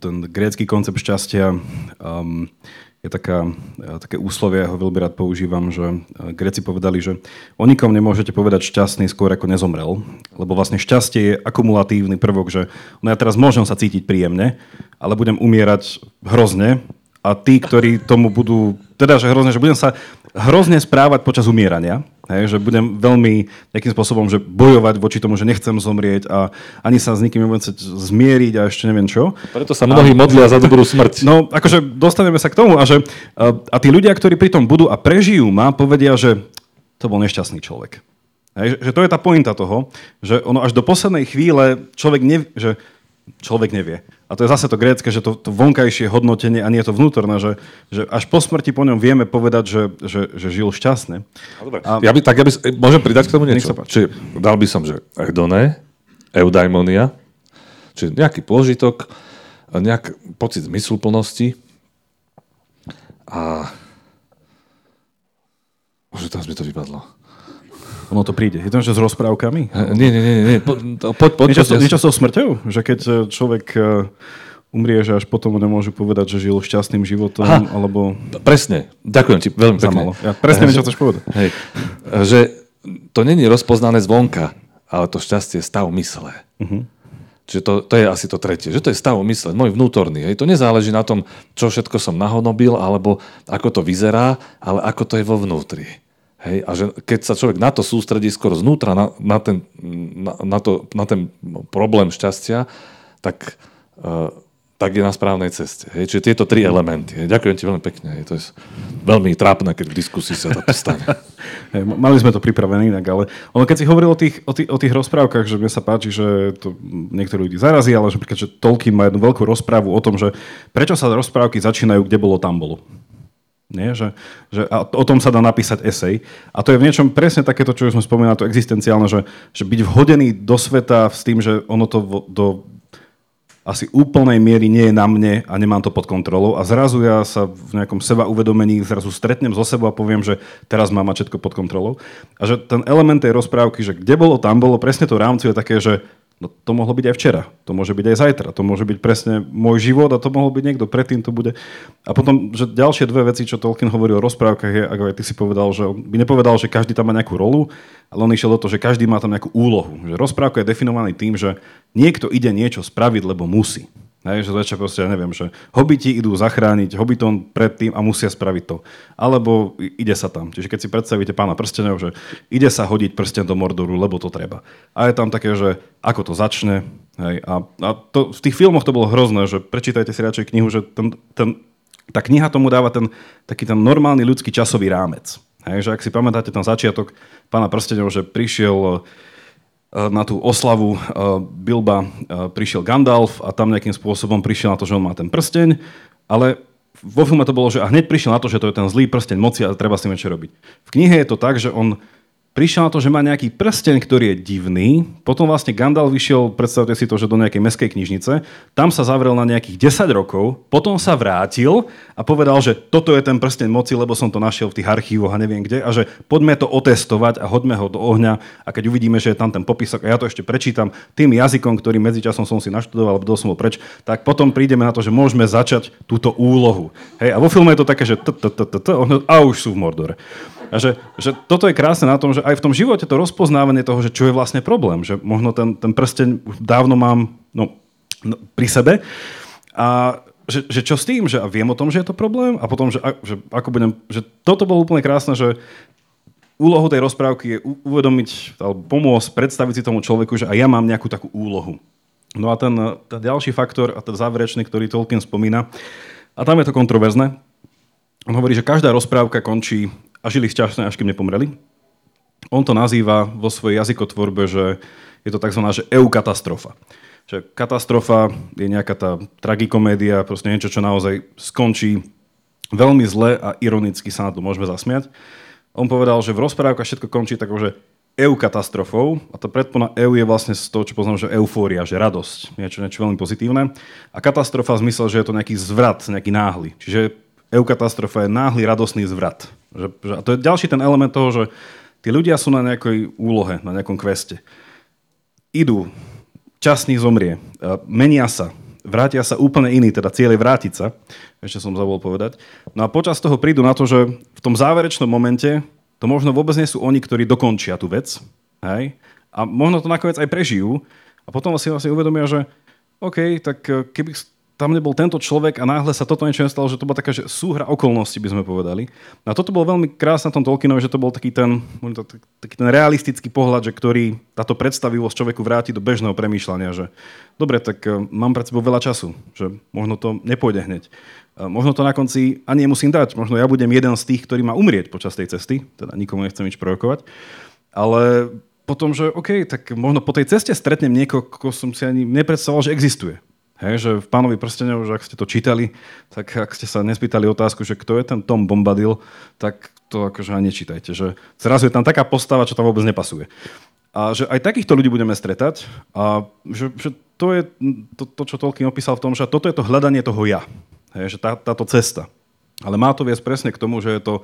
ten grécky koncept šťastia um, je taká, e, také úslovie, ja ho veľmi rád používam, že e, Gréci povedali, že o nikom nemôžete povedať šťastný skôr ako nezomrel, lebo vlastne šťastie je akumulatívny prvok, že no ja teraz môžem sa cítiť príjemne, ale budem umierať hrozne a tí, ktorí tomu budú, teda že hrozne, že budem sa hrozne správať počas umierania, hej, že budem veľmi nejakým spôsobom že bojovať voči tomu, že nechcem zomrieť a ani sa s nikým nebudem chcieť zmieriť a ešte neviem čo. Preto sa mnohí a, modlia za dobrú smrť. No, akože dostaneme sa k tomu a že a, a tí ľudia, ktorí pri tom budú a prežijú ma, povedia, že to bol nešťastný človek. Hej, že to je tá pointa toho, že ono až do poslednej chvíle človek, ne, že človek nevie. A to je zase to grécke, že to, to vonkajšie hodnotenie a nie to vnútorné, že, že až po smrti po ňom vieme povedať, že, že, že žil šťastne. No, dobre. A... Ja by, tak ja by, môžem pridať k tomu niečo? Či, dal by som, že eudoné, eudaimonia, čiže nejaký pôžitok, nejaký pocit zmysluplnosti a Bože, teraz mi to vypadlo. Ono to príde. Je to že s rozprávkami? Nie, nie, nie. nie. Po, poď, poď, niečo, poď, niečo s tou smrťou? Že keď e, človek e, umrie, že až potom nemôžu povedať, že žil šťastným životom, Aha, alebo... Presne. Ďakujem ti veľmi pekne. Ja presne čo chceš povedať. Hej. Že to není rozpoznané zvonka, ale to šťastie je stav mysle. Uh-huh. Čiže to, to je asi to tretie, že to je stav mysle, môj vnútorný. Hej. To nezáleží na tom, čo všetko som nahonobil, alebo ako to vyzerá, ale ako to je vo vnútri. Hej, a že keď sa človek na to sústredí skôr znútra, na, na, ten, na, na, to, na ten problém šťastia, tak, uh, tak je na správnej ceste. Hej. Čiže tieto tri elementy. Hej. Ďakujem ti veľmi pekne. Hej. To je veľmi trápne, keď v diskusii sa to stane. Hej, mali sme to pripravené inak, ale ono, keď si hovoril o tých, o, tých, o tých rozprávkach, že mne sa páči, že to niektorí ľudí zarazí, ale že, že Tolkien má jednu veľkú rozprávu o tom, že prečo sa rozprávky začínajú, kde bolo, tam bolo. Nie? Že, že, a o tom sa dá napísať esej. A to je v niečom presne takéto, čo už sme spomínali, to existenciálne, že, že byť vhodený do sveta s tým, že ono to do asi úplnej miery nie je na mne a nemám to pod kontrolou a zrazu ja sa v nejakom seba uvedomení zrazu stretnem zo sebou a poviem, že teraz mám všetko pod kontrolou. A že ten element tej rozprávky, že kde bolo, tam bolo, presne to rámcu je také, že No to mohlo byť aj včera, to môže byť aj zajtra, to môže byť presne môj život a to mohol byť niekto predtým, to bude. A potom, že ďalšie dve veci, čo Tolkien hovorí o rozprávkach, je, ako aj ty si povedal, že on by nepovedal, že každý tam má nejakú rolu, ale on išiel do toho, že každý má tam nejakú úlohu. Že rozprávka je definovaný tým, že niekto ide niečo spraviť, lebo musí. Hej, že začia proste, ja neviem, že hobiti idú zachrániť hobitom predtým a musia spraviť to. Alebo ide sa tam. Čiže keď si predstavíte pána prstenov, že ide sa hodiť prsten do Mordoru, lebo to treba. A je tam také, že ako to začne. Hej, a, a to, v tých filmoch to bolo hrozné, že prečítajte si radšej knihu, že ten, ten, tá kniha tomu dáva ten, taký ten normálny ľudský časový rámec. Hej, že ak si pamätáte ten začiatok pána prstenov, že prišiel Eh, na tú oslavu eh, Bilba eh, prišiel Gandalf a tam nejakým spôsobom prišiel na to, že on má ten prsteň, ale vo filme to bolo, že a hneď prišiel na to, že to je ten zlý prsteň moci a treba s tým niečo robiť. V knihe je to tak, že on prišiel na to, že má nejaký prsteň, ktorý je divný. Potom vlastne Gandalf vyšiel, predstavte si to, že do nejakej meskej knižnice. Tam sa zavrel na nejakých 10 rokov, potom sa vrátil a povedal, že toto je ten prsteň moci, lebo som to našiel v tých archívoch a neviem kde a že poďme to otestovať a hoďme ho do ohňa a keď uvidíme, že je tam ten popisok a ja to ešte prečítam tým jazykom, ktorý medzičasom som si naštudoval, alebo som bol preč, tak potom prídeme na to, že môžeme začať túto úlohu. Hej, a vo filme je to také, že a už sú v Mordore. A že, že toto je krásne na tom, že aj v tom živote to rozpoznávanie toho, že čo je vlastne problém, že možno ten, ten prsteň už dávno mám no, no, pri sebe a že, že čo s tým, že a viem o tom, že je to problém a potom, že, že ako budem, že toto bolo úplne krásne, že úlohou tej rozprávky je uvedomiť alebo pomôcť predstaviť si tomu človeku, že aj ja mám nejakú takú úlohu. No a ten, ten ďalší faktor a ten záverečný, ktorý Tolkien spomína, a tam je to kontroverzné, on hovorí, že každá rozprávka končí a žili šťastne, až kým nepomreli. On to nazýva vo svojej jazykotvorbe, že je to tzv. Že eukatastrofa. Že katastrofa je nejaká tá tragikomédia, proste niečo, čo naozaj skončí veľmi zle a ironicky sa na to môžeme zasmiať. On povedal, že v rozprávkach všetko končí takou, že eukatastrofou, a to predpona eu je vlastne z toho, čo poznám, že eufória, že radosť, niečo, niečo veľmi pozitívne. A katastrofa v zmysle, že je to nejaký zvrat, nejaký náhly. Čiže eukatastrofa je náhly radostný zvrat. Že, že, a to je ďalší ten element toho, že tí ľudia sú na nejakej úlohe, na nejakom kveste. Idú, čas nich zomrie, menia sa, vrátia sa úplne iní, teda cieľ je vrátiť sa, ešte som zabol povedať. No a počas toho prídu na to, že v tom záverečnom momente to možno vôbec nie sú oni, ktorí dokončia tú vec, hej? a možno to nakoniec aj prežijú a potom si vlastne uvedomia, že OK, tak keby tam nebol tento človek a náhle sa toto niečo nestalo, že to bola taká že súhra okolností, by sme povedali. A toto bol veľmi krásne na tom Tolkienovi, že to bol taký ten, taký ten realistický pohľad, že ktorý táto predstavivosť človeku vráti do bežného premýšľania, že dobre, tak e, mám pred sebou veľa času, že možno to nepôjde hneď. E, možno to na konci ani nemusím dať, možno ja budem jeden z tých, ktorý má umrieť počas tej cesty, teda nikomu nechcem nič prorokovať, ale potom, že OK, tak možno po tej ceste stretnem niekoho, koho som si ani nepredstavoval, že existuje. Hej, že v Pánovi prstene, už ak ste to čítali, tak ak ste sa nespýtali otázku, že kto je ten Tom Bombadil, tak to akože ani nečítajte. Že zrazu je tam taká postava, čo tam vôbec nepasuje. A že aj takýchto ľudí budeme stretať a že, že to je to, to, čo Tolkien opísal v tom, že toto je to hľadanie toho ja. Hej, že tá, táto cesta. Ale má to viesť presne k tomu, že je to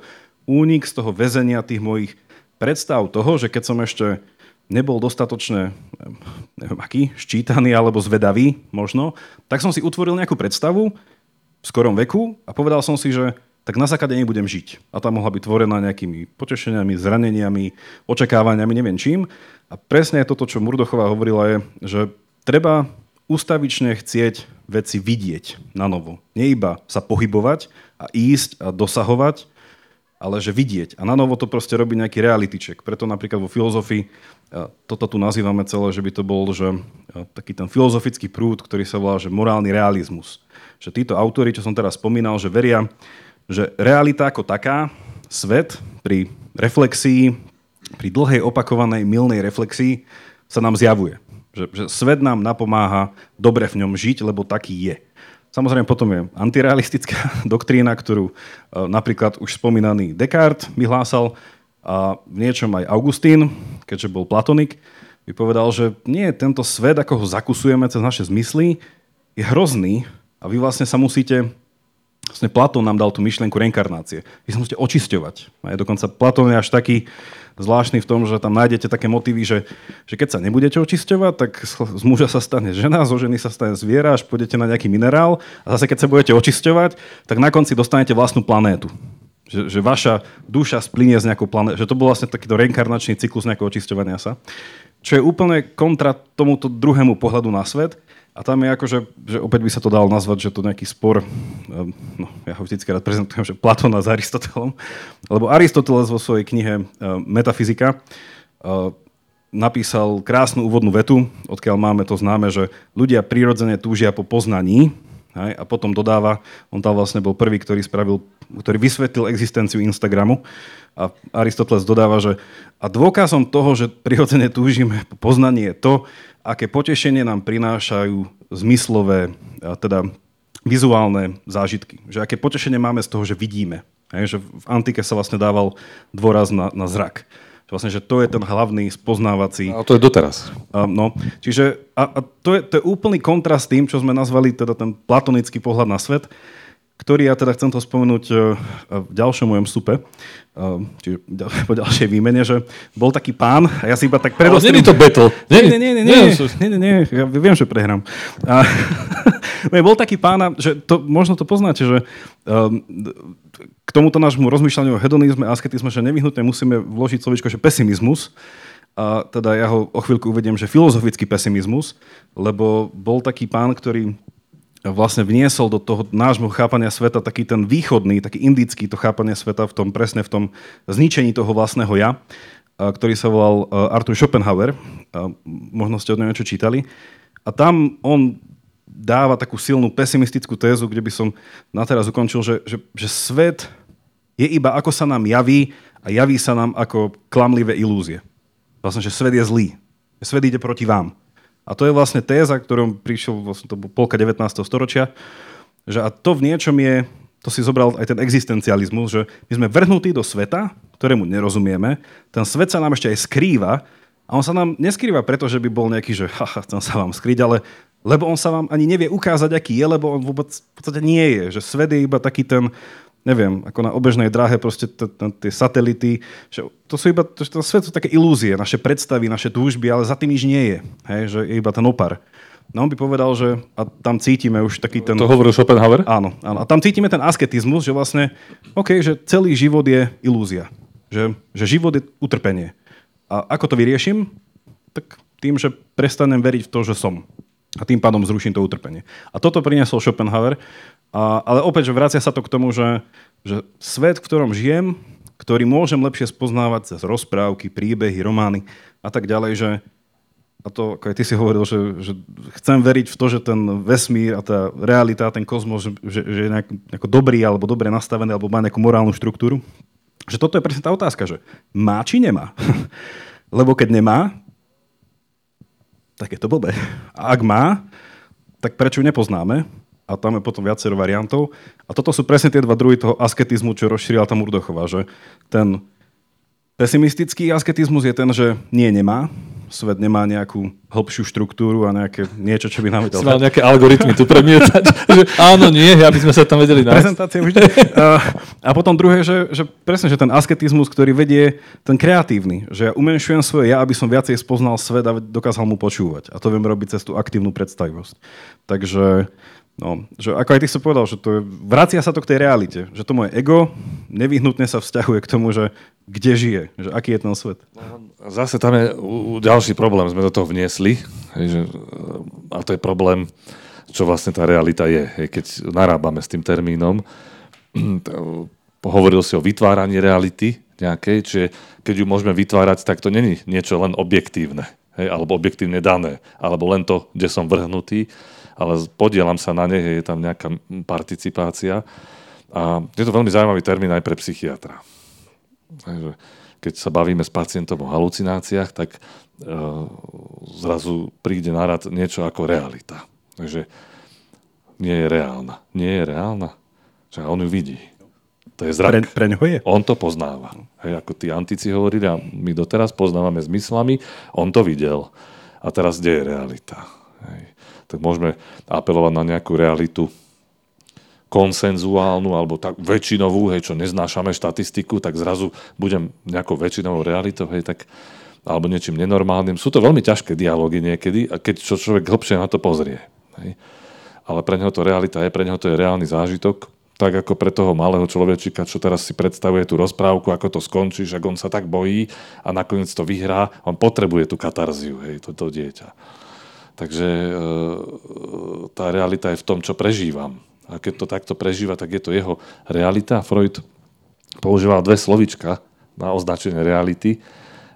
únik z toho väzenia tých mojich predstav toho, že keď som ešte nebol dostatočne, neviem aký, ščítaný alebo zvedavý možno, tak som si utvoril nejakú predstavu v skorom veku a povedal som si, že tak na základe nej budem žiť. A tá mohla byť tvorená nejakými potešeniami, zraneniami, očakávaniami, neviem čím. A presne toto, čo Murdochová hovorila, je, že treba ustavične chcieť veci vidieť na novo. Nie iba sa pohybovať a ísť a dosahovať, ale že vidieť. A na novo to proste robí nejaký reality check. Preto napríklad vo filozofii toto tu nazývame celé, že by to bol že, taký ten filozofický prúd, ktorý sa volá že morálny realizmus. Že títo autori, čo som teraz spomínal, že veria, že realita ako taká, svet pri reflexii, pri dlhej opakovanej milnej reflexii sa nám zjavuje. Že, že svet nám napomáha dobre v ňom žiť, lebo taký je. Samozrejme potom je antirealistická doktrína, ktorú napríklad už spomínaný Descartes vyhlásal, a v niečom aj Augustín, keďže bol platonik, by povedal, že nie, tento svet, ako ho zakusujeme cez naše zmysly, je hrozný a vy vlastne sa musíte Vlastne Platón nám dal tú myšlienku reinkarnácie. Vy sa musíte očisťovať. A je dokonca Platón je až taký zvláštny v tom, že tam nájdete také motívy, že, že keď sa nebudete očisťovať, tak z muža sa stane žena, zo ženy sa stane zviera, až pôjdete na nejaký minerál a zase keď sa budete očisťovať, tak na konci dostanete vlastnú planétu. Že, že vaša duša splinie z nejakou planetou. Že to bol vlastne takýto reinkarnačný cyklus nejakého očisťovania sa. Čo je úplne kontra tomuto druhému pohľadu na svet. A tam je ako, že, opäť by sa to dalo nazvať, že to nejaký spor, ehm, no ja ho vždycky rád prezentujem, že Platona s Aristotelom, lebo Aristoteles vo svojej knihe ehm, Metafyzika ehm, napísal krásnu úvodnú vetu, odkiaľ máme to známe, že ľudia prirodzene túžia po poznaní, Hej? A potom dodáva, on tam vlastne bol prvý, ktorý, spravil, ktorý vysvetlil existenciu Instagramu. A Aristoteles dodáva, že a dôkazom toho, že prirodzene túžime po poznanie je to, aké potešenie nám prinášajú zmyslové, teda vizuálne zážitky. Že aké potešenie máme z toho, že vidíme. Hej? Že v antike sa vlastne dával dôraz na, na zrak. Že vlastne, že to je ten hlavný spoznávací... A to je doteraz. No, čiže a, a to, je, to je úplný kontrast tým, čo sme nazvali teda ten platonický pohľad na svet, ktorý ja teda chcem to spomenúť uh, v ďalšom mojom stupe, uh, čiže po ďalšej výmene, že bol taký pán, a ja si iba tak predostrím... Ale nie to battle. Nie, nie, nie, nie, nie, nie, nie, nie, ja viem, že prehrám. A, bol taký pán, že to, možno to poznáte, že um, k tomuto nášmu rozmýšľaniu o hedonizme a asketizme, že nevyhnutne musíme vložiť slovičko, že pesimizmus. A teda ja ho o chvíľku uvediem, že filozofický pesimizmus, lebo bol taký pán, ktorý vlastne vniesol do toho nášho chápania sveta taký ten východný, taký indický to chápanie sveta v tom presne v tom zničení toho vlastného ja, ktorý sa volal Arthur Schopenhauer. Možno ste od neho niečo čítali. A tam on dáva takú silnú pesimistickú tézu, kde by som na teraz ukončil, že, že, že svet je iba ako sa nám javí a javí sa nám ako klamlivé ilúzie. Vlastne, že svet je zlý. Svet ide proti vám. A to je vlastne téza, ktorom prišiel vlastne to polka 19. storočia, že a to v niečom je, to si zobral aj ten existencializmus, že my sme vrhnutí do sveta, ktorému nerozumieme, ten svet sa nám ešte aj skrýva a on sa nám neskrýva preto, že by bol nejaký, že haha, chcem sa vám skryť, ale lebo on sa vám ani nevie ukázať, aký je, lebo on vôbec v podstate nie je. Že svet je iba taký ten, neviem, ako na obežnej dráhe, proste tie satelity, že to sú iba, to, to svet sú také ilúzie, naše predstavy, naše túžby, ale za tým nič nie je. Hej, že je iba ten opar. No on by povedal, že a tam cítime už taký ten... To hovoril Schopenhauer? Áno, áno. A tam cítime ten asketizmus, že vlastne, OK, že celý život je ilúzia. Že, že život je utrpenie. A ako to vyriešim? Tak tým, že prestanem veriť v to, že som. a tým pádom zruším to utrpenie. A toto priniesol Schopenhauer, a, ale opäť, že vracia sa to k tomu, že, že svet, v ktorom žijem, ktorý môžem lepšie spoznávať cez rozprávky, príbehy, romány a tak ďalej, že a to, ako aj ty si hovoril, že, že chcem veriť v to, že ten vesmír a tá realita, ten kozmos, že, že je nejak, nejako dobrý alebo dobre nastavený alebo má nejakú morálnu štruktúru. Že toto je presne tá otázka, že má či nemá? Lebo keď nemá, tak je to blbé. A ak má, tak prečo nepoznáme? A tam je potom viacero variantov. A toto sú presne tie dva druhy toho asketizmu, čo rozšírila tam Murdochová, že ten pesimistický asketizmus je ten, že nie, nemá, svet nemá nejakú hĺbšiu štruktúru a nejaké niečo, čo by nám vedel... Mal nejaké algoritmy tu premietať. že áno, nie, aby sme sa tam vedeli nájsť. Prezentácie vždy. A, a potom druhé, že, že presne, že ten asketizmus, ktorý vedie ten kreatívny, že ja umenšujem svoje ja, aby som viacej spoznal svet a dokázal mu počúvať. A to viem robiť cez tú aktívnu predstavivosť. Takže No, že ako aj ty si povedal, že to je, vracia sa to k tej realite, že to moje ego nevyhnutne sa vzťahuje k tomu, že kde žije, že aký je ten svet. Zase tam je ďalší problém, sme do toho vniesli, že, a to je problém, čo vlastne tá realita je, keď narábame s tým termínom. Hovoril si o vytváraní reality nejakej, čiže keď ju môžeme vytvárať, tak to není niečo len objektívne, hej, alebo objektívne dané, alebo len to, kde som vrhnutý, ale podielam sa na nej, je tam nejaká participácia. A je to veľmi zaujímavý termín aj pre psychiatra. Takže keď sa bavíme s pacientom o halucináciách, tak uh, zrazu príde na rad niečo ako realita. Takže nie je reálna. Nie je reálna. Že on ju vidí. To je zrak. Pre, pre ňoho je. On to poznáva. Hej, ako tí antici hovorili, a my doteraz poznávame zmyslami, on to videl. A teraz kde je realita? Hej tak môžeme apelovať na nejakú realitu konsenzuálnu alebo tak väčšinovú, hej, čo neznášame štatistiku, tak zrazu budem nejakou väčšinovou realitou, hej, tak, alebo niečím nenormálnym. Sú to veľmi ťažké dialógy niekedy, keď čo človek hlbšie na to pozrie. Hej. Ale pre neho to realita je, pre neho to je reálny zážitok, tak ako pre toho malého človečika, čo teraz si predstavuje tú rozprávku, ako to skončí, že on sa tak bojí a nakoniec to vyhrá, on potrebuje tú katarziu, hej, toto dieťa. Takže e, tá realita je v tom, čo prežívam. A keď to takto prežíva, tak je to jeho realita. Freud používal dve slovička na označenie reality.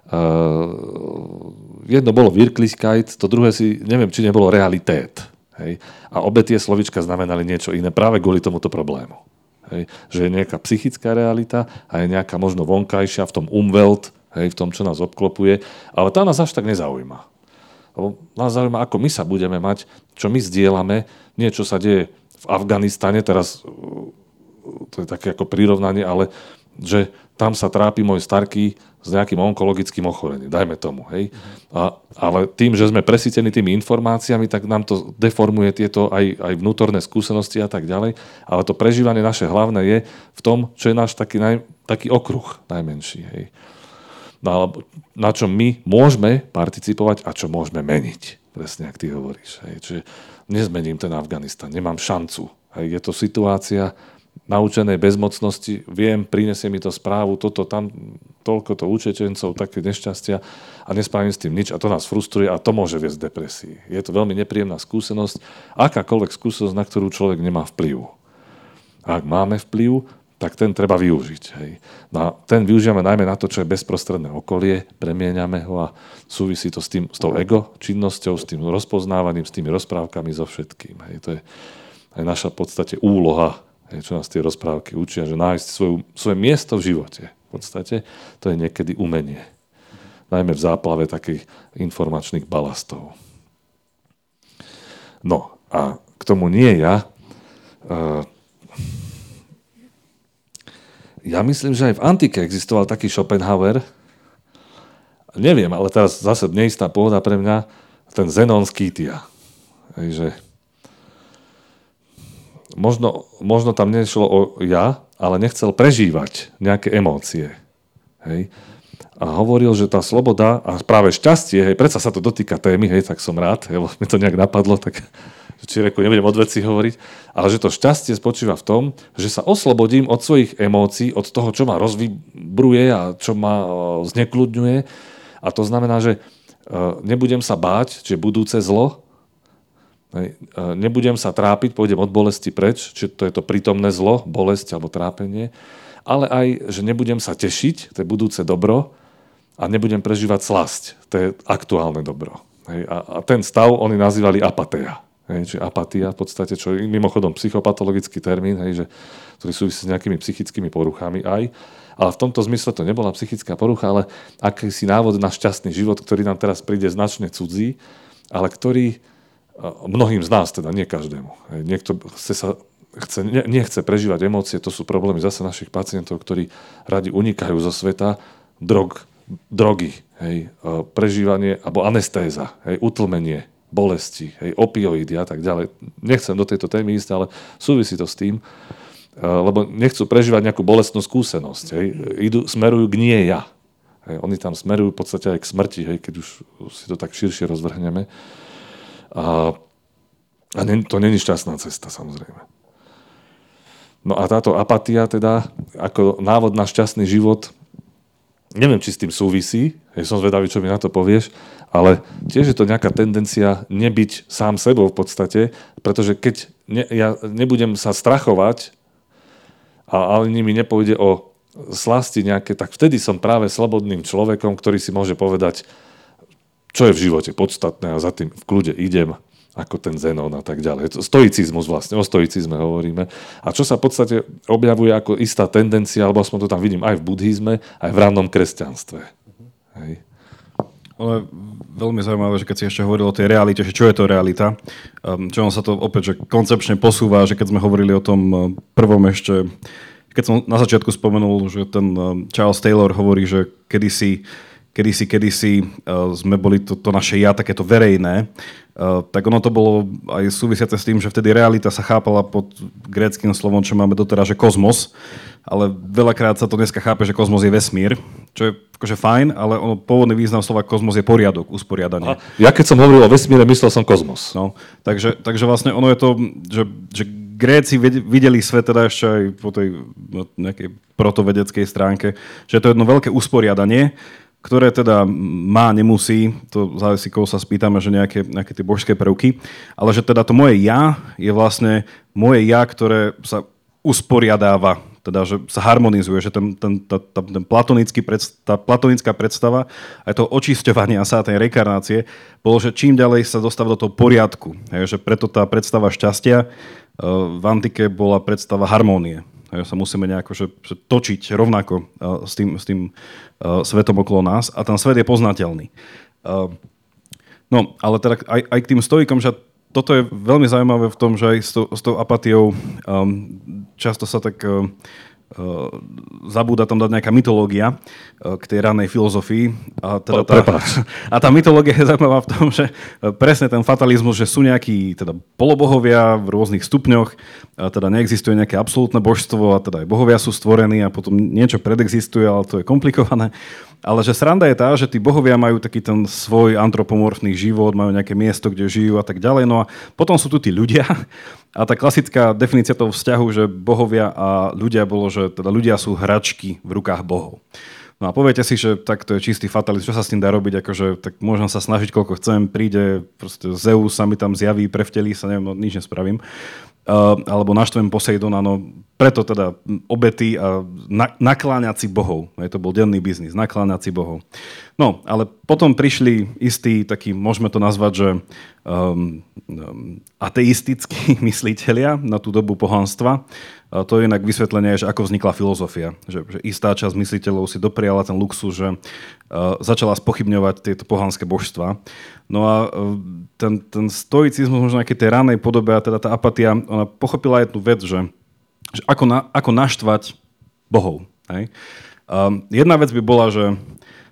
Uh, jedno bolo Wirklichkeit, to druhé si, neviem, či nebolo realitét. Hej? A obe tie slovička znamenali niečo iné práve kvôli tomuto problému. Hej? Že je nejaká psychická realita a je nejaká možno vonkajšia v tom umwelt, hej, v tom, čo nás obklopuje, ale tá nás až tak nezaujíma. Lebo nás zaujíma, ako my sa budeme mať, čo my zdieľame, nie čo sa deje v Afganistane, teraz to je také ako prirovnanie, ale že tam sa trápi môj starký s nejakým onkologickým ochorením, dajme tomu. Hej? A, ale tým, že sme presítení tými informáciami, tak nám to deformuje tieto aj, aj vnútorné skúsenosti a tak ďalej. Ale to prežívanie naše hlavné je v tom, čo je náš taký, naj, taký okruh najmenší. Hej? No, na čom my môžeme participovať a čo môžeme meniť. Presne, ak ty hovoríš. Hej. Čiže nezmením ten Afganistan, nemám šancu. Hej. Je to situácia naučenej bezmocnosti, viem, prinesie mi to správu, toto tam, toľko to učečencov, také nešťastia a nespravím s tým nič a to nás frustruje a to môže viesť depresii. Je to veľmi nepríjemná skúsenosť, akákoľvek skúsenosť, na ktorú človek nemá vplyv. A ak máme vplyv, tak ten treba využiť. Hej. No a ten využívame najmä na to, čo je bezprostredné okolie, premieňame ho a súvisí to s, tým, s tou ego činnosťou, s tým rozpoznávaním, s tými rozprávkami, so všetkým. Hej. To je aj naša v podstate úloha, hej, čo nás tie rozprávky učia, že nájsť svoju, svoje miesto v živote. V podstate to je niekedy umenie. Najmä v záplave takých informačných balastov. No a k tomu nie ja. Uh, ja myslím, že aj v antike existoval taký Schopenhauer. Neviem, ale teraz zase neistá pôda pre mňa, ten Zenon z Kýtia. Takže možno, možno tam nešlo o ja, ale nechcel prežívať nejaké emócie. Hej. A hovoril, že tá sloboda a práve šťastie, hej, predsa sa to dotýka témy, hej, tak som rád, hej, mi to nejak napadlo, tak či reku, nebudem od veci hovoriť, ale že to šťastie spočíva v tom, že sa oslobodím od svojich emócií, od toho, čo ma rozvibruje a čo ma znekľudňuje. A to znamená, že nebudem sa báť, že budúce zlo, Hej. Nebudem sa trápiť, pôjdem od bolesti preč, či to je to prítomné zlo, bolesť alebo trápenie, ale aj, že nebudem sa tešiť, to je budúce dobro, a nebudem prežívať slasť, to je aktuálne dobro. A, ten stav oni nazývali apatia. Hej, čiže apatia v podstate, čo je mimochodom psychopatologický termín, hej, že, ktorý súvisí s nejakými psychickými poruchami aj. Ale v tomto zmysle to nebola psychická porucha, ale akýsi návod na šťastný život, ktorý nám teraz príde značne cudzí, ale ktorý mnohým z nás, teda nie každému. Hej, niekto chce sa chce, ne, nechce prežívať emócie, to sú problémy zase našich pacientov, ktorí radi unikajú zo sveta, drog, drogy, hej, prežívanie, alebo anestéza, hej, utlmenie, bolesti, hej, opioidy a tak ďalej. Nechcem do tejto témy ísť, ale súvisí to s tým, lebo nechcú prežívať nejakú bolestnú skúsenosť. Hej. Idú, smerujú k nie ja. Hej. Oni tam smerujú v podstate aj k smrti, hej, keď už si to tak širšie rozvrhneme. A, a ne, to není šťastná cesta, samozrejme. No a táto apatia teda, ako návod na šťastný život, neviem, či s tým súvisí, ja som zvedavý, čo mi na to povieš, ale tiež je to nejaká tendencia nebyť sám sebou v podstate, pretože keď ne, ja nebudem sa strachovať, a, ale mi nepôjde o slasti nejaké, tak vtedy som práve slobodným človekom, ktorý si môže povedať, čo je v živote podstatné a za tým v kľude idem ako ten Zenon a tak ďalej. Stoicizmus vlastne, o stoicizme hovoríme. A čo sa v podstate objavuje ako istá tendencia, alebo aspoň to tam vidím aj v buddhizme, aj v rannom kresťanstve. Hej. Ale veľmi zaujímavé, že keď si ešte hovoril o tej realite, že čo je to realita, um, čo on sa to opäť že koncepčne posúva, že keď sme hovorili o tom uh, prvom ešte, keď som na začiatku spomenul, že ten um, Charles Taylor hovorí, že kedysi kedysi, kedysi uh, sme boli to, to naše ja takéto verejné, tak ono to bolo aj súvisiace s tým, že vtedy realita sa chápala pod gréckým slovom, čo máme doteraz, že kozmos, ale veľakrát sa to dneska chápe, že kozmos je vesmír, čo je akože fajn, ale ono, pôvodný význam slova kozmos je poriadok, usporiadanie. A ja keď som hovoril o vesmíre, myslel som kozmos. No, takže, takže vlastne ono je to, že, že Gréci videli svet teda ešte aj po tej no, nejakej protovedeckej stránke, že to je jedno veľké usporiadanie, ktoré teda má, nemusí, to závisí, koho sa spýtame, že nejaké, nejaké tie božské prvky, ale že teda to moje ja je vlastne moje ja, ktoré sa usporiadáva, teda že sa harmonizuje, že ten, ten, tá, tá, ten platonický predst- tá platonická predstava aj toho očisťovania sa, tej rekarnácie, bolo, že čím ďalej sa dostáva do toho poriadku. Hej, že preto tá predstava šťastia uh, v antike bola predstava harmónie. Sa musíme nejako že, že točiť rovnako uh, s tým, s tým uh, svetom okolo nás a ten svet je poznateľný. Uh, no, ale teda aj, aj k tým stoikom, že toto je veľmi zaujímavé v tom, že aj s, to, s tou apatiou um, často sa tak Uh, zabúda tam dať nejaká mytológia uh, k tej ranej filozofii. A, teda tá, a tá mytológia je zaujímavá v tom, že uh, presne ten fatalizmus, že sú nejakí teda polobohovia v rôznych stupňoch, a teda neexistuje nejaké absolútne božstvo a teda aj bohovia sú stvorení a potom niečo predexistuje, ale to je komplikované. Ale že sranda je tá, že tí bohovia majú taký ten svoj antropomorfný život, majú nejaké miesto, kde žijú a tak ďalej. No a potom sú tu tí ľudia. A tá klasická definícia toho vzťahu, že bohovia a ľudia bolo, že teda ľudia sú hračky v rukách bohov. No a poviete si, že tak to je čistý fatalizm, čo sa s tým dá robiť, akože tak môžem sa snažiť koľko chcem, príde proste Zeus sa mi tam zjaví, prevtelí sa, neviem, no nič nespravím. Uh, alebo naštvem Poseidona, no preto teda obety a na, nakláňať bohov. Je to bol denný biznis, nakláňať si bohov. No, ale potom prišli istí takí, môžeme to nazvať, že um, um, ateistickí mysliteľia na tú dobu pohanstva. To je inak vysvetlenie, že ako vznikla filozofia. Že, že istá časť mysliteľov si dopriala ten luxus, že uh, začala spochybňovať tieto pohanské božstva. No a uh, ten, ten stoicizmus možno nejakej tej ranej podobe a teda tá apatia, ona pochopila jednu vec, že že ako, na, ako naštvať bohov. Hej? Um, jedna vec by bola, že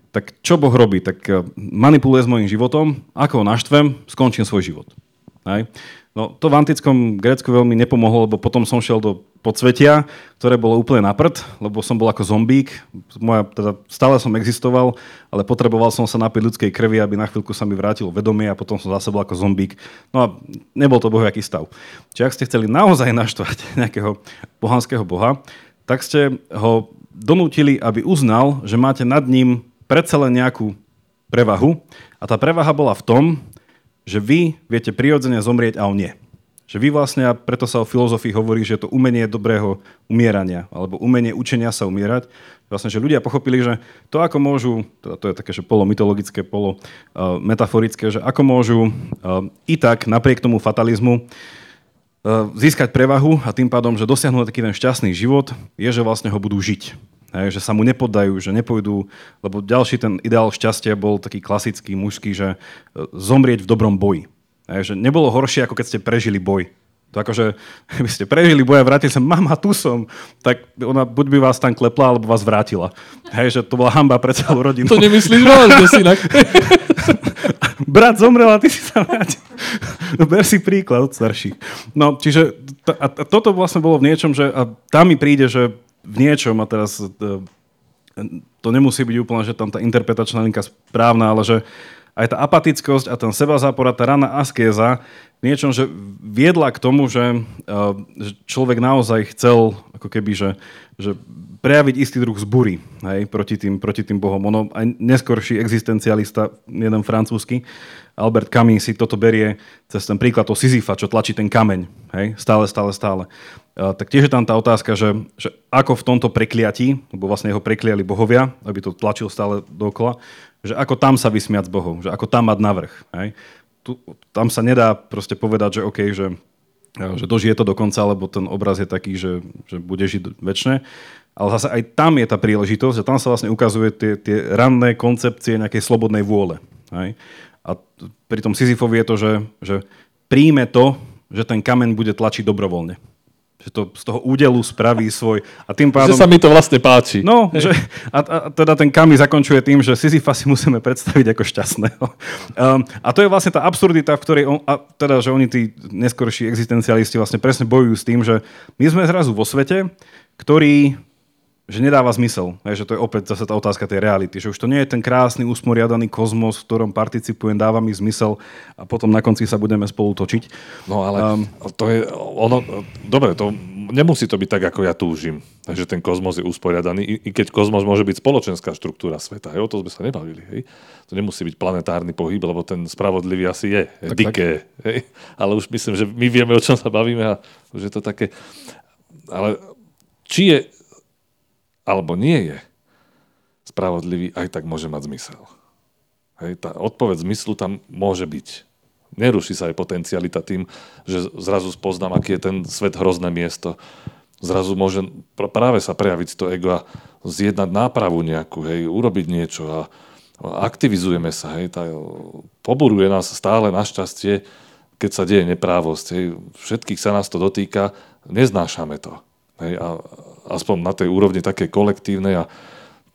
tak čo Boh robí? Tak uh, manipuluje s mojim životom, ako ho naštvem, skončím svoj život. Hej? No, to v antickom Grécku veľmi nepomohlo, lebo potom som šiel do podsvetia, ktoré bolo úplne na prd, lebo som bol ako zombík. Moja, teda, stále som existoval, ale potreboval som sa napiť ľudskej krvi, aby na chvíľku sa mi vrátilo vedomie a potom som zase bol ako zombík. No a nebol to bohjaký stav. Čiže ak ste chceli naozaj naštvať nejakého pohanského boha, tak ste ho donútili, aby uznal, že máte nad ním predsa len nejakú prevahu. A tá prevaha bola v tom, že vy viete prirodzene zomrieť a on nie. Že vy vlastne, a preto sa o filozofii hovorí, že to umenie dobrého umierania, alebo umenie učenia sa umierať. Vlastne, že ľudia pochopili, že to ako môžu, teda to je také, že polomytologické, polo uh, metaforické, že ako môžu uh, i tak napriek tomu fatalizmu uh, získať prevahu a tým pádom, že dosiahnu taký ten šťastný život, je, že vlastne ho budú žiť. Hej, že sa mu nepoddajú, že nepôjdu, lebo ďalší ten ideál šťastia bol taký klasický mužský, že zomrieť v dobrom boji. Hej, že nebolo horšie, ako keď ste prežili boj. To akože, keby ste prežili boj a vrátili sa, mama, tu som, tak ona buď by vás tam klepla, alebo vás vrátila. Hej, že to bola hamba pre celú rodinu. To nemyslíš vážne, synak. Brat zomrel a ty si sa vrátil. No, ber si príklad od starších. No, čiže to, a toto vlastne bolo v niečom, že a tam mi príde, že v niečom, a teraz to, e, to nemusí byť úplne, že tam tá interpretačná linka správna, ale že aj tá apatickosť a ten seba zápora, tá rana askéza, niečom, že viedla k tomu, že, uh, že človek naozaj chcel ako keby, že, že prejaviť istý druh zbury hej, proti, tým, proti tým bohom. Ono, aj neskorší existencialista, jeden francúzsky, Albert Camus si toto berie cez ten príklad toho Sisyfa, čo tlačí ten kameň. Hej, stále, stále, stále. Uh, tak tiež je tam tá otázka, že, že ako v tomto prekliatí, lebo vlastne ho prekliali bohovia, aby to tlačil stále dokola, že ako tam sa vysmiať s Bohom, že ako tam mať navrh. Hej. Tu, tam sa nedá proste povedať, že OK, že, že dožije to do konca, lebo ten obraz je taký, že, že bude žiť väčšine. Ale zase aj tam je tá príležitosť a tam sa vlastne ukazuje tie, tie ranné koncepcie nejakej slobodnej vôle. Hej. A pri tom Sisyfovi je to, že, že príjme to, že ten kameň bude tlačiť dobrovoľne že to z toho údelu spraví svoj. A tým pádom... Že sa mi to vlastne páči. No, že, a, a teda ten Kami zakončuje tým, že Sisyfa si musíme predstaviť ako šťastného. Um, a to je vlastne tá absurdita, v ktorej on, a teda, že oni tí neskorší existencialisti vlastne presne bojujú s tým, že my sme zrazu vo svete, ktorý že nedáva zmysel. Je, že to je opäť zase tá otázka tej reality. Že už to nie je ten krásny, usporiadaný kozmos, v ktorom participujem, dáva mi zmysel a potom na konci sa budeme spolu točiť. No ale um, to je, ono, dobre, to nemusí to byť tak, ako ja túžim. Takže ten kozmos je usporiadaný, i, i keď kozmos môže byť spoločenská štruktúra sveta. Hej, o to sme sa nebavili. Hej. To nemusí byť planetárny pohyb, lebo ten spravodlivý asi je. Tak, diké. Tak. Hej. Ale už myslím, že my vieme, o čom sa bavíme a už je to také... Ale či je alebo nie je spravodlivý, aj tak môže mať zmysel. Hej, tá odpoveď zmyslu tam môže byť. Neruší sa aj potencialita tým, že zrazu spoznám, aký je ten svet hrozné miesto. Zrazu môže práve sa prejaviť to ego a zjednať nápravu nejakú, hej, urobiť niečo a aktivizujeme sa. Hej, tá, poburuje nás stále našťastie, keď sa deje neprávosť. Hej, všetkých sa nás to dotýka, neznášame to. Hej, a aspoň na tej úrovni také kolektívnej a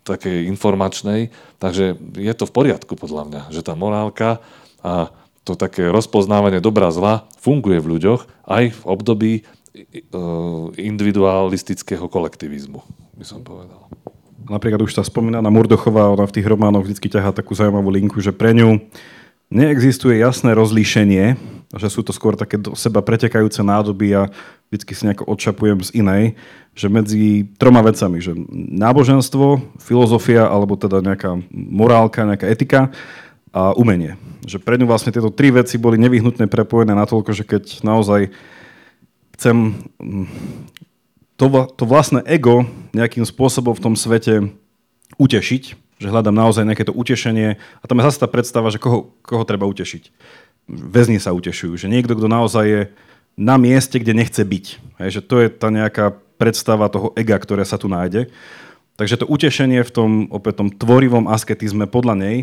také informačnej. Takže je to v poriadku podľa mňa, že tá morálka a to také rozpoznávanie dobrá zla funguje v ľuďoch aj v období e, individualistického kolektivizmu, by som povedal. Napríklad už tá spomínaná Murdochová, ona v tých románoch vždy ťahá takú zaujímavú linku, že pre ňu neexistuje jasné rozlíšenie, že sú to skôr také do seba pretekajúce nádoby a vždy si nejako odšapujem z inej, že medzi troma vecami, že náboženstvo, filozofia alebo teda nejaká morálka, nejaká etika a umenie. Že pre ňu vlastne tieto tri veci boli nevyhnutne prepojené natoľko, že keď naozaj chcem mm, to, to vlastné ego nejakým spôsobom v tom svete utešiť, že hľadám naozaj nejaké to utešenie a tam je zase tá predstava, že koho, koho treba utešiť. Väzni sa utešujú, že niekto, kto naozaj je na mieste, kde nechce byť. Hej, že to je tá nejaká predstava toho ega, ktoré sa tu nájde. Takže to utešenie v tom, opäť tom tvorivom asketizme podľa nej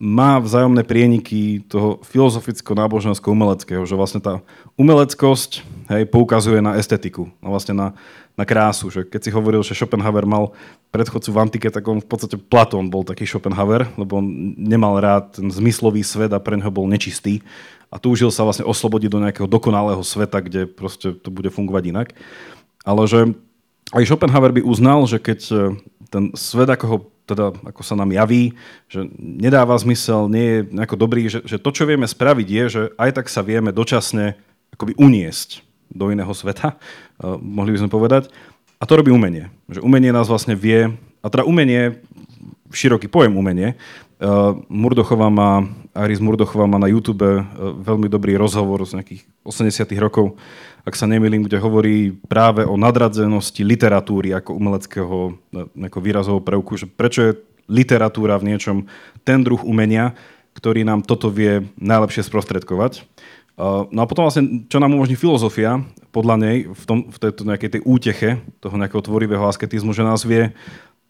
má vzájomné prieniky toho filozoficko-nábožensko-umeleckého, že vlastne tá umeleckosť hej, poukazuje na estetiku, na vlastne na, na krásu. Že keď si hovoril, že Schopenhauer mal predchodcu v antike, tak on v podstate Platón bol taký Schopenhauer, lebo on nemal rád ten zmyslový svet a pre neho bol nečistý a túžil sa vlastne oslobodiť do nejakého dokonalého sveta, kde proste to bude fungovať inak. Ale že aj Schopenhauer by uznal, že keď e, ten svet, ako ho teda, ako sa nám javí, že nedáva zmysel, nie je nejako dobrý, že, že to, čo vieme spraviť, je, že aj tak sa vieme dočasne akoby uniesť do iného sveta, uh, mohli by sme povedať. A to robí umenie. Že umenie nás vlastne vie, a teda umenie, široký pojem umenie, Murdochová má, Iris Murdochová má na YouTube veľmi dobrý rozhovor z nejakých 80 rokov, ak sa nemýlim, kde hovorí práve o nadradzenosti literatúry ako umeleckého ako výrazového prvku, že prečo je literatúra v niečom ten druh umenia, ktorý nám toto vie najlepšie sprostredkovať. No a potom vlastne, čo nám umožní filozofia, podľa nej, v, tom, v tejto nejakej tej úteche toho nejakého tvorivého asketizmu, že nás vie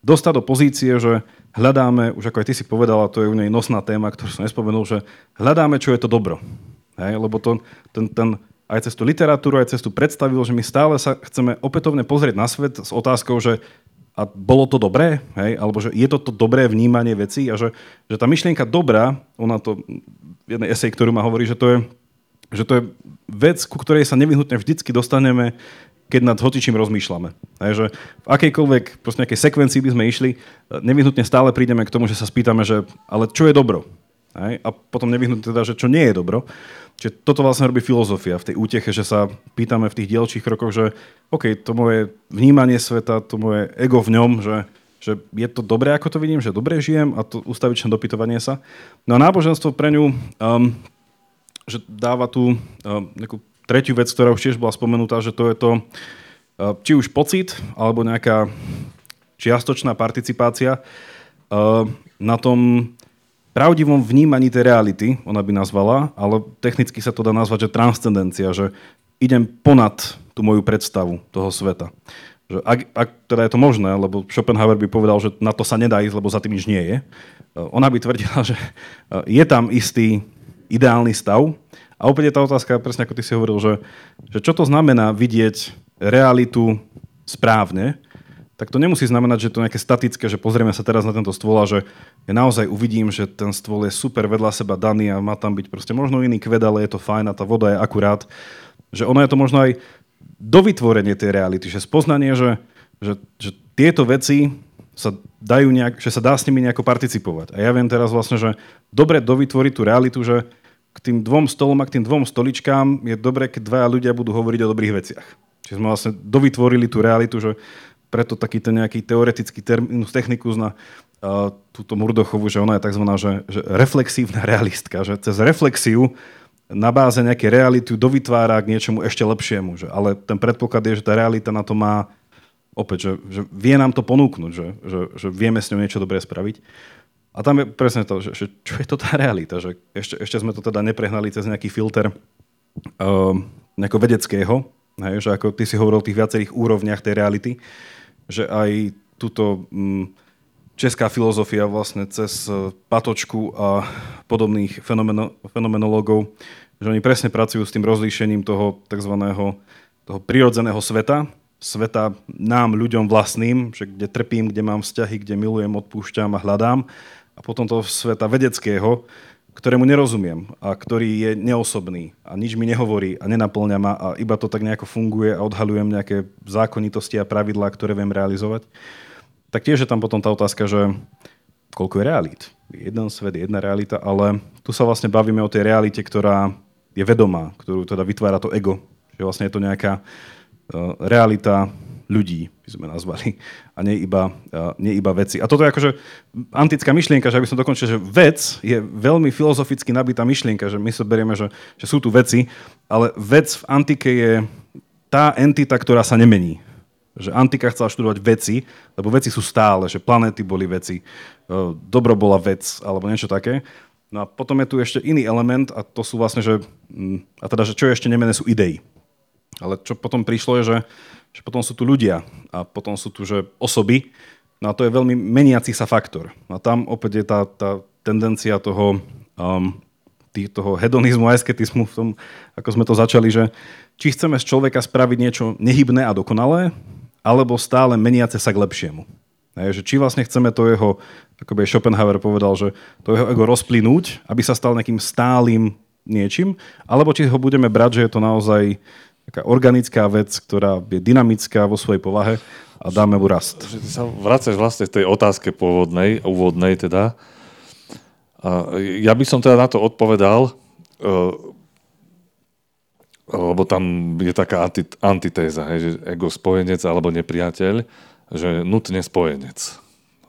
dostať do pozície, že hľadáme, už ako aj ty si povedala, to je u nej nosná téma, ktorú som nespomenul, že hľadáme, čo je to dobro. Hej? Lebo to, ten, ten, aj cez tú literatúru, aj cez tú predstavil, že my stále sa chceme opätovne pozrieť na svet s otázkou, že a bolo to dobré, hej? alebo že je to to dobré vnímanie veci a že, že tá myšlienka dobrá, ona to, jednej esej, ktorú ma hovorí, že to je že to je vec, ku ktorej sa nevyhnutne vždycky dostaneme, keď nad hotičím rozmýšľame. Takže v akejkoľvek proste nejakej sekvencii by sme išli, nevyhnutne stále prídeme k tomu, že sa spýtame, že ale čo je dobro? Hej? A potom nevyhnutne teda, že čo nie je dobro. Čiže toto vlastne robí filozofia v tej úteche, že sa pýtame v tých dielčích krokoch, že OK, to moje vnímanie sveta, to moje ego v ňom, že, že je to dobré, ako to vidím, že dobre žijem a to ustavičné dopytovanie sa. No a náboženstvo pre ňu um, že dáva tu uh, nejakú tretiu vec, ktorá už tiež bola spomenutá, že to je to uh, či už pocit, alebo nejaká čiastočná participácia uh, na tom pravdivom vnímaní tej reality, ona by nazvala, ale technicky sa to dá nazvať, že transcendencia, že idem ponad tú moju predstavu toho sveta. Že ak, ak teda je to možné, lebo Schopenhauer by povedal, že na to sa nedá ísť, lebo za tým nič nie je. Ona by tvrdila, že je tam istý ideálny stav. A opäť je tá otázka, presne ako ty si hovoril, že, že čo to znamená vidieť realitu správne, tak to nemusí znamenať, že to je nejaké statické, že pozrieme sa teraz na tento stôl a že ja naozaj uvidím, že ten stôl je super vedľa seba daný a má tam byť proste možno iný kved, ale je to fajn a tá voda je akurát. Že ono je to možno aj dovytvorenie tej reality, že spoznanie, že, že, že tieto veci sa dajú nejak, že sa dá s nimi nejako participovať. A ja viem teraz vlastne, že dobre dovytvoriť tú realitu, že k tým dvom stolom a k tým dvom stoličkám je dobré, keď dvaja ľudia budú hovoriť o dobrých veciach. Čiže sme vlastne dovytvorili tú realitu, že preto taký ten nejaký teoretický terminus technicus na túto Murdochovu, že ona je tzv. Že, že reflexívna realistka, že cez reflexiu na báze nejakej reality dovytvára k niečomu ešte lepšiemu. Že, ale ten predpoklad je, že tá realita na to má opäť, že, že vie nám to ponúknuť, že, že, že vieme s ňou niečo dobré spraviť. A tam je presne to, že, že čo je to tá realita, že ešte, ešte sme to teda neprehnali cez nejaký filter uh, nejakého vedeckého, hej, že ako ty si hovoril o tých viacerých úrovniach tej reality, že aj túto um, česká filozofia vlastne cez uh, Patočku a podobných fenomeno, fenomenológov, že oni presne pracujú s tým rozlíšením toho tzv. toho prirodzeného sveta, sveta nám, ľuďom vlastným, že kde trpím, kde mám vzťahy, kde milujem, odpúšťam a hľadám a potom toho sveta vedeckého, ktorému nerozumiem a ktorý je neosobný a nič mi nehovorí a nenaplňa ma a iba to tak nejako funguje a odhalujem nejaké zákonitosti a pravidlá, ktoré viem realizovať, tak tiež je tam potom tá otázka, že koľko je realít. Jeden svet, jedna realita, ale tu sa vlastne bavíme o tej realite, ktorá je vedomá, ktorú teda vytvára to ego. Že vlastne je to nejaká uh, realita ľudí, by sme nazvali, a nie iba, nie iba veci. A toto je akože antická myšlienka, že aby som dokončil, že vec je veľmi filozoficky nabitá myšlienka, že my sa berieme, že, že sú tu veci, ale vec v antike je tá entita, ktorá sa nemení. Že antika chcela študovať veci, lebo veci sú stále, že planéty boli veci, e, dobro bola vec, alebo niečo také. No a potom je tu ešte iný element a to sú vlastne, že, a teda, že čo je ešte nemené, sú idei. Ale čo potom prišlo je, že že potom sú tu ľudia a potom sú tu že osoby, no a to je veľmi meniaci sa faktor. No a tam opäť je tá, tá tendencia toho, um, tý, toho hedonizmu a asketizmu v tom, ako sme to začali, že či chceme z človeka spraviť niečo nehybné a dokonalé, alebo stále meniace sa k lepšiemu. Hej, že či vlastne chceme to jeho, ako by Schopenhauer povedal, že to jeho ego rozplynúť, aby sa stal nejakým stálym niečím, alebo či ho budeme brať, že je to naozaj taká organická vec, ktorá je dynamická vo svojej povahe a dáme mu rast. Že sa vracaš vlastne v tej otázke pôvodnej, úvodnej teda. Ja by som teda na to odpovedal, e, lebo tam je taká antitéza, hej, že ego spojenec alebo nepriateľ, že nutne spojenec.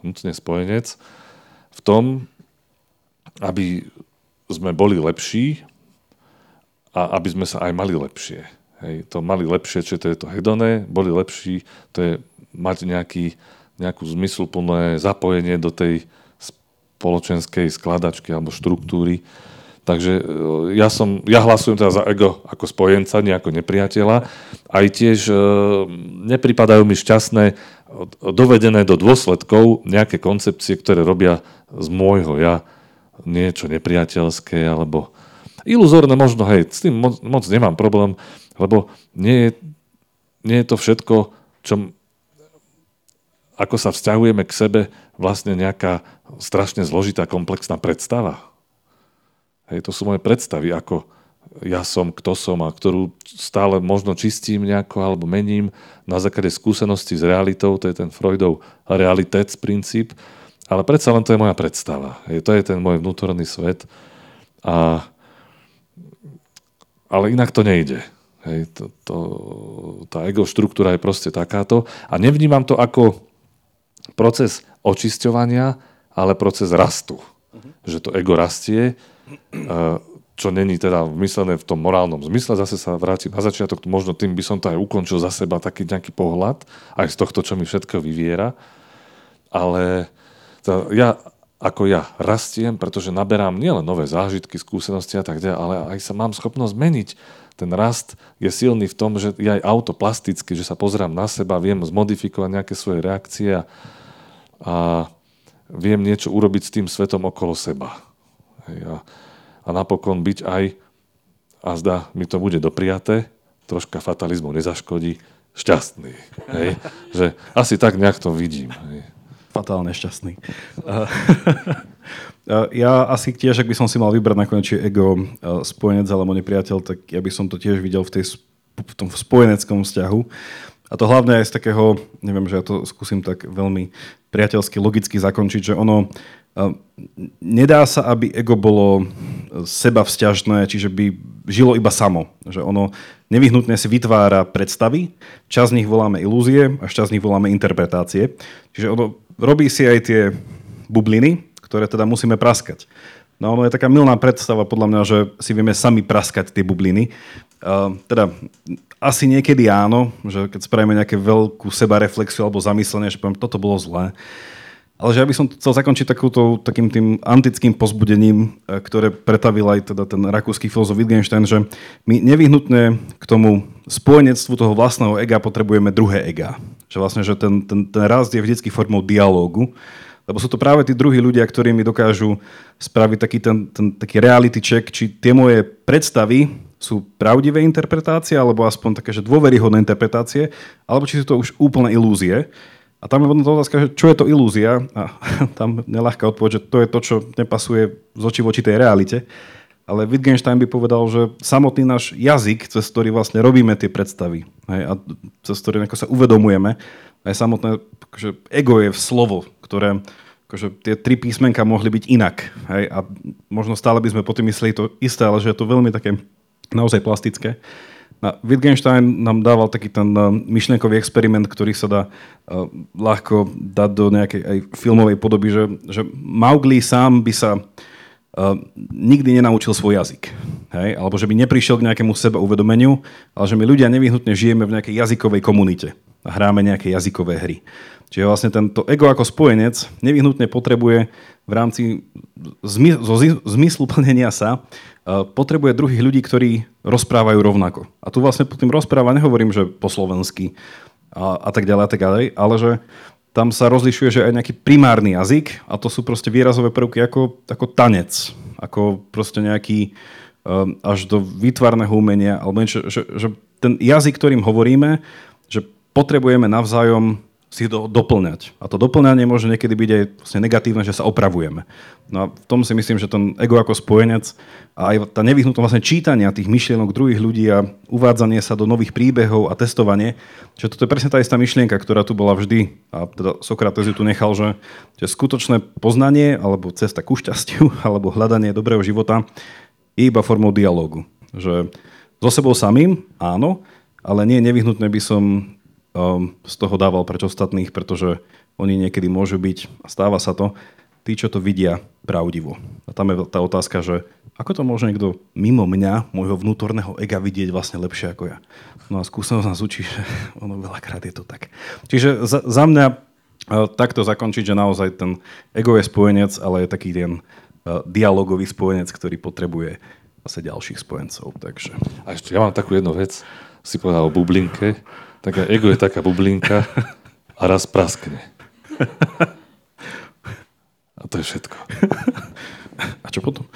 Nutne spojenec v tom, aby sme boli lepší a aby sme sa aj mali lepšie. Hej, to mali lepšie, čiže to je to hedoné, boli lepší, to je mať nejaký, nejakú zmysluplné zapojenie do tej spoločenskej skladačky alebo štruktúry. Takže e, ja, som, ja hlasujem teda za ego ako spojenca, nie ako nepriateľa. Aj tiež e, nepripadajú mi šťastné dovedené do dôsledkov nejaké koncepcie, ktoré robia z môjho ja niečo nepriateľské alebo iluzórne možno, hej, s tým moc, moc nemám problém, lebo nie je, nie je to všetko, čo, ako sa vzťahujeme k sebe, vlastne nejaká strašne zložitá, komplexná predstava. Hej, to sú moje predstavy, ako ja som, kto som a ktorú stále možno čistím nejako alebo mením na základe skúsenosti s realitou, to je ten Freudov realitec princíp, ale predsa len to je moja predstava. Hej, to je ten môj vnútorný svet. A, ale inak to nejde. Hej, to, to, tá ego štruktúra je proste takáto. A nevnímam to ako proces očisťovania, ale proces rastu. Uh-huh. Že to ego rastie, čo není teda myslené v tom morálnom zmysle. Zase sa vrátim na začiatok, možno tým by som to aj ukončil za seba, taký nejaký pohľad, aj z tohto, čo mi všetko vyviera. Ale to, ja ako ja rastiem, pretože naberám nielen nové zážitky, skúsenosti a tak ďalej, ale aj sa mám schopnosť meniť ten rast je silný v tom, že je aj autoplastický, že sa pozerám na seba, viem zmodifikovať nejaké svoje reakcie a, a viem niečo urobiť s tým svetom okolo seba. Hej, a, a napokon byť aj, a zdá, mi to bude dopriaté, troška fatalizmu nezaškodí, šťastný. Hej? Že asi tak nejak to vidím. Hej. Fatálne šťastný. Ja asi tiež, ak by som si mal vybrať nakoniec, či ego spojenec alebo nepriateľ, tak ja by som to tiež videl v, tej, v tom spojeneckom vzťahu. A to hlavne aj z takého, neviem, že ja to skúsim tak veľmi priateľsky, logicky zakončiť, že ono nedá sa, aby ego bolo seba vzťažné, čiže by žilo iba samo. Že ono nevyhnutne si vytvára predstavy, čas z nich voláme ilúzie a čas z nich voláme interpretácie. Čiže ono robí si aj tie bubliny, ktoré teda musíme praskať. No ono je taká milná predstava podľa mňa, že si vieme sami praskať tie bubliny. Uh, teda asi niekedy áno, že keď spravíme nejaké veľkú sebareflexiu alebo zamyslenie, že poviem, toto bolo zlé. Ale že ja by som chcel zakončiť takúto, takým tým antickým pozbudením, e, ktoré pretavil aj teda ten rakúsky filozof Wittgenstein, že my nevyhnutne k tomu spojenectvu toho vlastného ega potrebujeme druhé ega. Že vlastne, že ten, ten, ten rast je vždycky formou dialógu lebo sú to práve tí druhí ľudia, ktorí mi dokážu spraviť taký, ten, ten, taký reality check, či tie moje predstavy sú pravdivé interpretácie, alebo aspoň také, že dôveryhodné interpretácie, alebo či sú to už úplne ilúzie. A tam je potom otázka, že čo je to ilúzia? A tam nelahká odpoveď, že to je to, čo nepasuje z oči voči tej realite. Ale Wittgenstein by povedal, že samotný náš jazyk, cez ktorý vlastne robíme tie predstavy hej, a cez ktorý sa uvedomujeme, aj samotné akože ego je v slovo, ktoré akože tie tri písmenka mohli byť inak. Hej? A možno stále by sme potom mysleli to isté, ale že je to veľmi také naozaj plastické. A Wittgenstein nám dával taký ten uh, myšlienkový experiment, ktorý sa dá uh, ľahko dať do nejakej aj filmovej podoby, že, že Mowgli sám by sa uh, nikdy nenaučil svoj jazyk. Hej? Alebo že by neprišiel k nejakému sebeuvedomeniu, ale že my ľudia nevyhnutne žijeme v nejakej jazykovej komunite a hráme nejaké jazykové hry. Čiže vlastne tento ego ako spojenec nevyhnutne potrebuje v rámci zmy, zo zmyslu plnenia sa e, potrebuje druhých ľudí, ktorí rozprávajú rovnako. A tu vlastne po tým rozpráva nehovorím, že po slovensky a, a tak ďalej a tak ďalej, ale že tam sa rozlišuje, že aj nejaký primárny jazyk a to sú proste výrazové prvky ako, ako tanec, ako proste nejaký um, až do výtvarného umenia, alebo niečo, že, že ten jazyk, ktorým hovoríme, že potrebujeme navzájom si to doplňať. A to doplňanie môže niekedy byť aj vlastne negatívne, že sa opravujeme. No a v tom si myslím, že ten ego ako spojenec a aj tá nevyhnutnosť vlastne čítania tých myšlienok druhých ľudí a uvádzanie sa do nových príbehov a testovanie, že toto je presne tá istá myšlienka, ktorá tu bola vždy. A teda Sokrates ju tu nechal, že, že skutočné poznanie alebo cesta ku šťastiu alebo hľadanie dobrého života je iba formou dialógu. Že so sebou samým, áno, ale nie nevyhnutné by som um, z toho dával preč ostatných, pretože oni niekedy môžu byť, a stáva sa to, tí, čo to vidia, pravdivo. A tam je tá otázka, že ako to môže niekto mimo mňa, môjho vnútorného ega vidieť vlastne lepšie ako ja. No a skúsenosť nás učí, že ono veľakrát je to tak. Čiže za, za mňa uh, takto zakončiť, že naozaj ten ego je spojenec, ale je taký ten uh, dialogový spojenec, ktorý potrebuje zase ďalších spojencov. Takže. A ešte ja mám takú jednu vec, si povedal o bublinke, tak ego je taká bublinka a raz praskne. A to je všetko. A čo potom?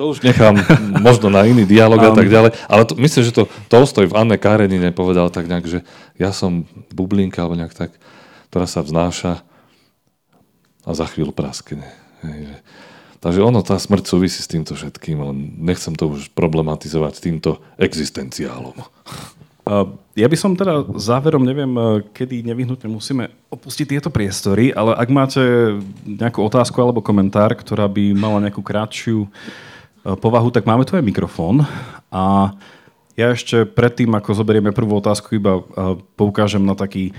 To už nechám možno na iný dialog a tak ďalej. Ale to, myslím, že to Tolstoj v Anne Karenine povedal tak nejak, že ja som bublinka alebo nejak tak, ktorá sa vznáša a za chvíľu praskne. Hej, Takže ono, tá smrť súvisí s týmto všetkým, ale nechcem to už problematizovať týmto existenciálom. Ja by som teda záverom, neviem, kedy nevyhnutne musíme opustiť tieto priestory, ale ak máte nejakú otázku alebo komentár, ktorá by mala nejakú krátšiu povahu, tak máme tu aj mikrofón. A ja ešte predtým, ako zoberieme prvú otázku, iba poukážem na taký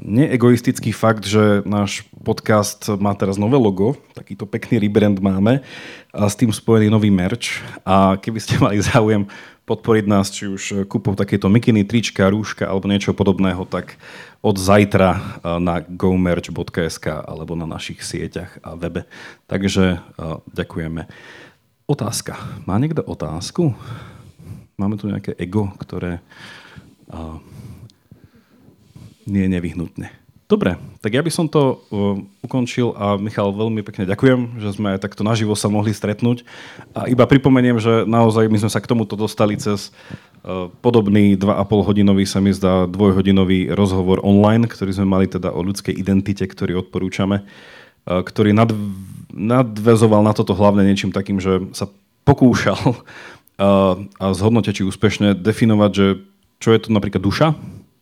neegoistický fakt, že náš podcast má teraz nové logo, takýto pekný rebrand máme a s tým spojený nový merch. A keby ste mali záujem podporiť nás, či už kúpou takéto mikiny, trička, rúška alebo niečo podobného, tak od zajtra eh, na gomerch.sk alebo na našich sieťach a webe. Takže eh, ďakujeme. Otázka. Má niekto otázku? Máme tu nejaké ego, ktoré nie je nevyhnutné. Dobre, tak ja by som to uh, ukončil a Michal, veľmi pekne ďakujem, že sme takto naživo sa mohli stretnúť. A iba pripomeniem, že naozaj my sme sa k tomuto dostali cez uh, podobný 2,5 hodinový, sa mi zdá, dvojhodinový rozhovor online, ktorý sme mali teda o ľudskej identite, ktorý odporúčame, uh, ktorý nad, nadvezoval na toto hlavne niečím takým, že sa pokúšal uh, a zhodnote, či úspešne definovať, že čo je to napríklad duša,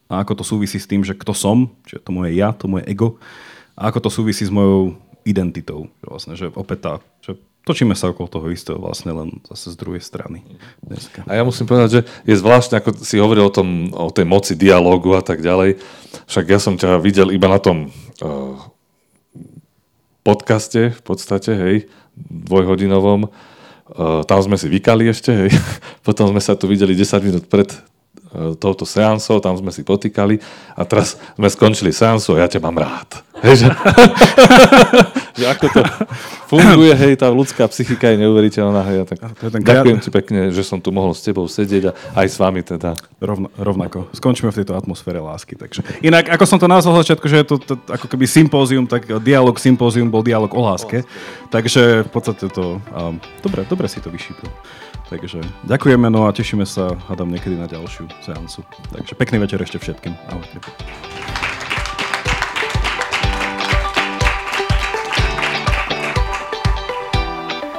a ako to súvisí s tým, že kto som, čiže to moje ja, to moje ego a ako to súvisí s mojou identitou. Že vlastne, že opäť tá, že točíme sa okolo toho istého vlastne len zase z druhej strany dneska. A ja musím povedať, že je zvláštne, ako si hovoril o, tom, o tej moci dialógu a tak ďalej. Však ja som ťa videl iba na tom uh, podcaste v podstate, hej, dvojhodinovom. Uh, tam sme si vykali ešte, hej. Potom sme sa tu videli 10 minút pred touto seansou, tam sme si potýkali a teraz sme skončili seansu a ja ťa mám rád. Hej, že, že ako to funguje, hej, tá ľudská psychika je neuveriteľná. Hej, tak ďakujem ti pekne, že som tu mohol s tebou sedieť a aj s vami teda. Rovno, rovnako. Skončíme v tejto atmosfére lásky. Takže. Inak, ako som to nazval začiatku, že je to, to ako keby sympózium, tak dialog sympózium bol dialog o láske. Takže v podstate to... Um, dobre, dobre si to vyšípil. Takže ďakujeme, no a tešíme sa, hádam, niekedy na ďalšiu seancu. Takže pekný večer ešte všetkým. Ahojte.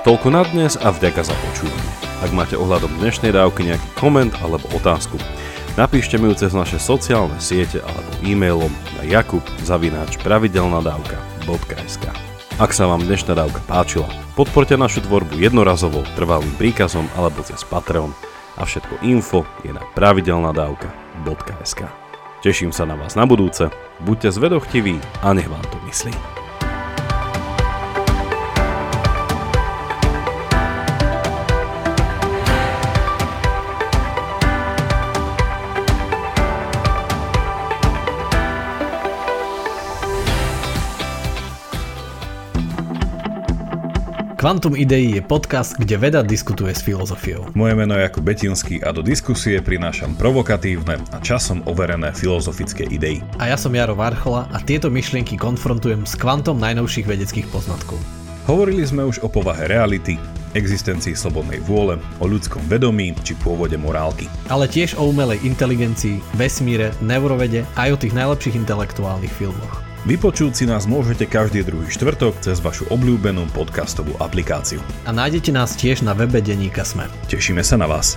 Toľko na dnes a vďaka za počúvanie. Ak máte ohľadom dnešnej dávky nejaký koment alebo otázku, napíšte mi ju cez naše sociálne siete alebo e-mailom na jakub.pravidelnadavka.sk Ak sa vám dnešná dávka páčila, Podporte našu tvorbu jednorazovo, trvalým príkazom alebo cez Patreon a všetko info je na pravidelnadavka.sk. Teším sa na vás na budúce, buďte zvedochtiví a nech vám to myslí. Quantum Idei je podcast, kde veda diskutuje s filozofiou. Moje meno je Jakub Betinský a do diskusie prinášam provokatívne a časom overené filozofické idei. A ja som Jaro Varchola a tieto myšlienky konfrontujem s kvantom najnovších vedeckých poznatkov. Hovorili sme už o povahe reality, existencii slobodnej vôle, o ľudskom vedomí či pôvode morálky. Ale tiež o umelej inteligencii, vesmíre, neurovede aj o tých najlepších intelektuálnych filmoch. Vypočuť si nás môžete každý druhý štvrtok cez vašu obľúbenú podcastovú aplikáciu. A nájdete nás tiež na webe Deníka Sme. Tešíme sa na vás.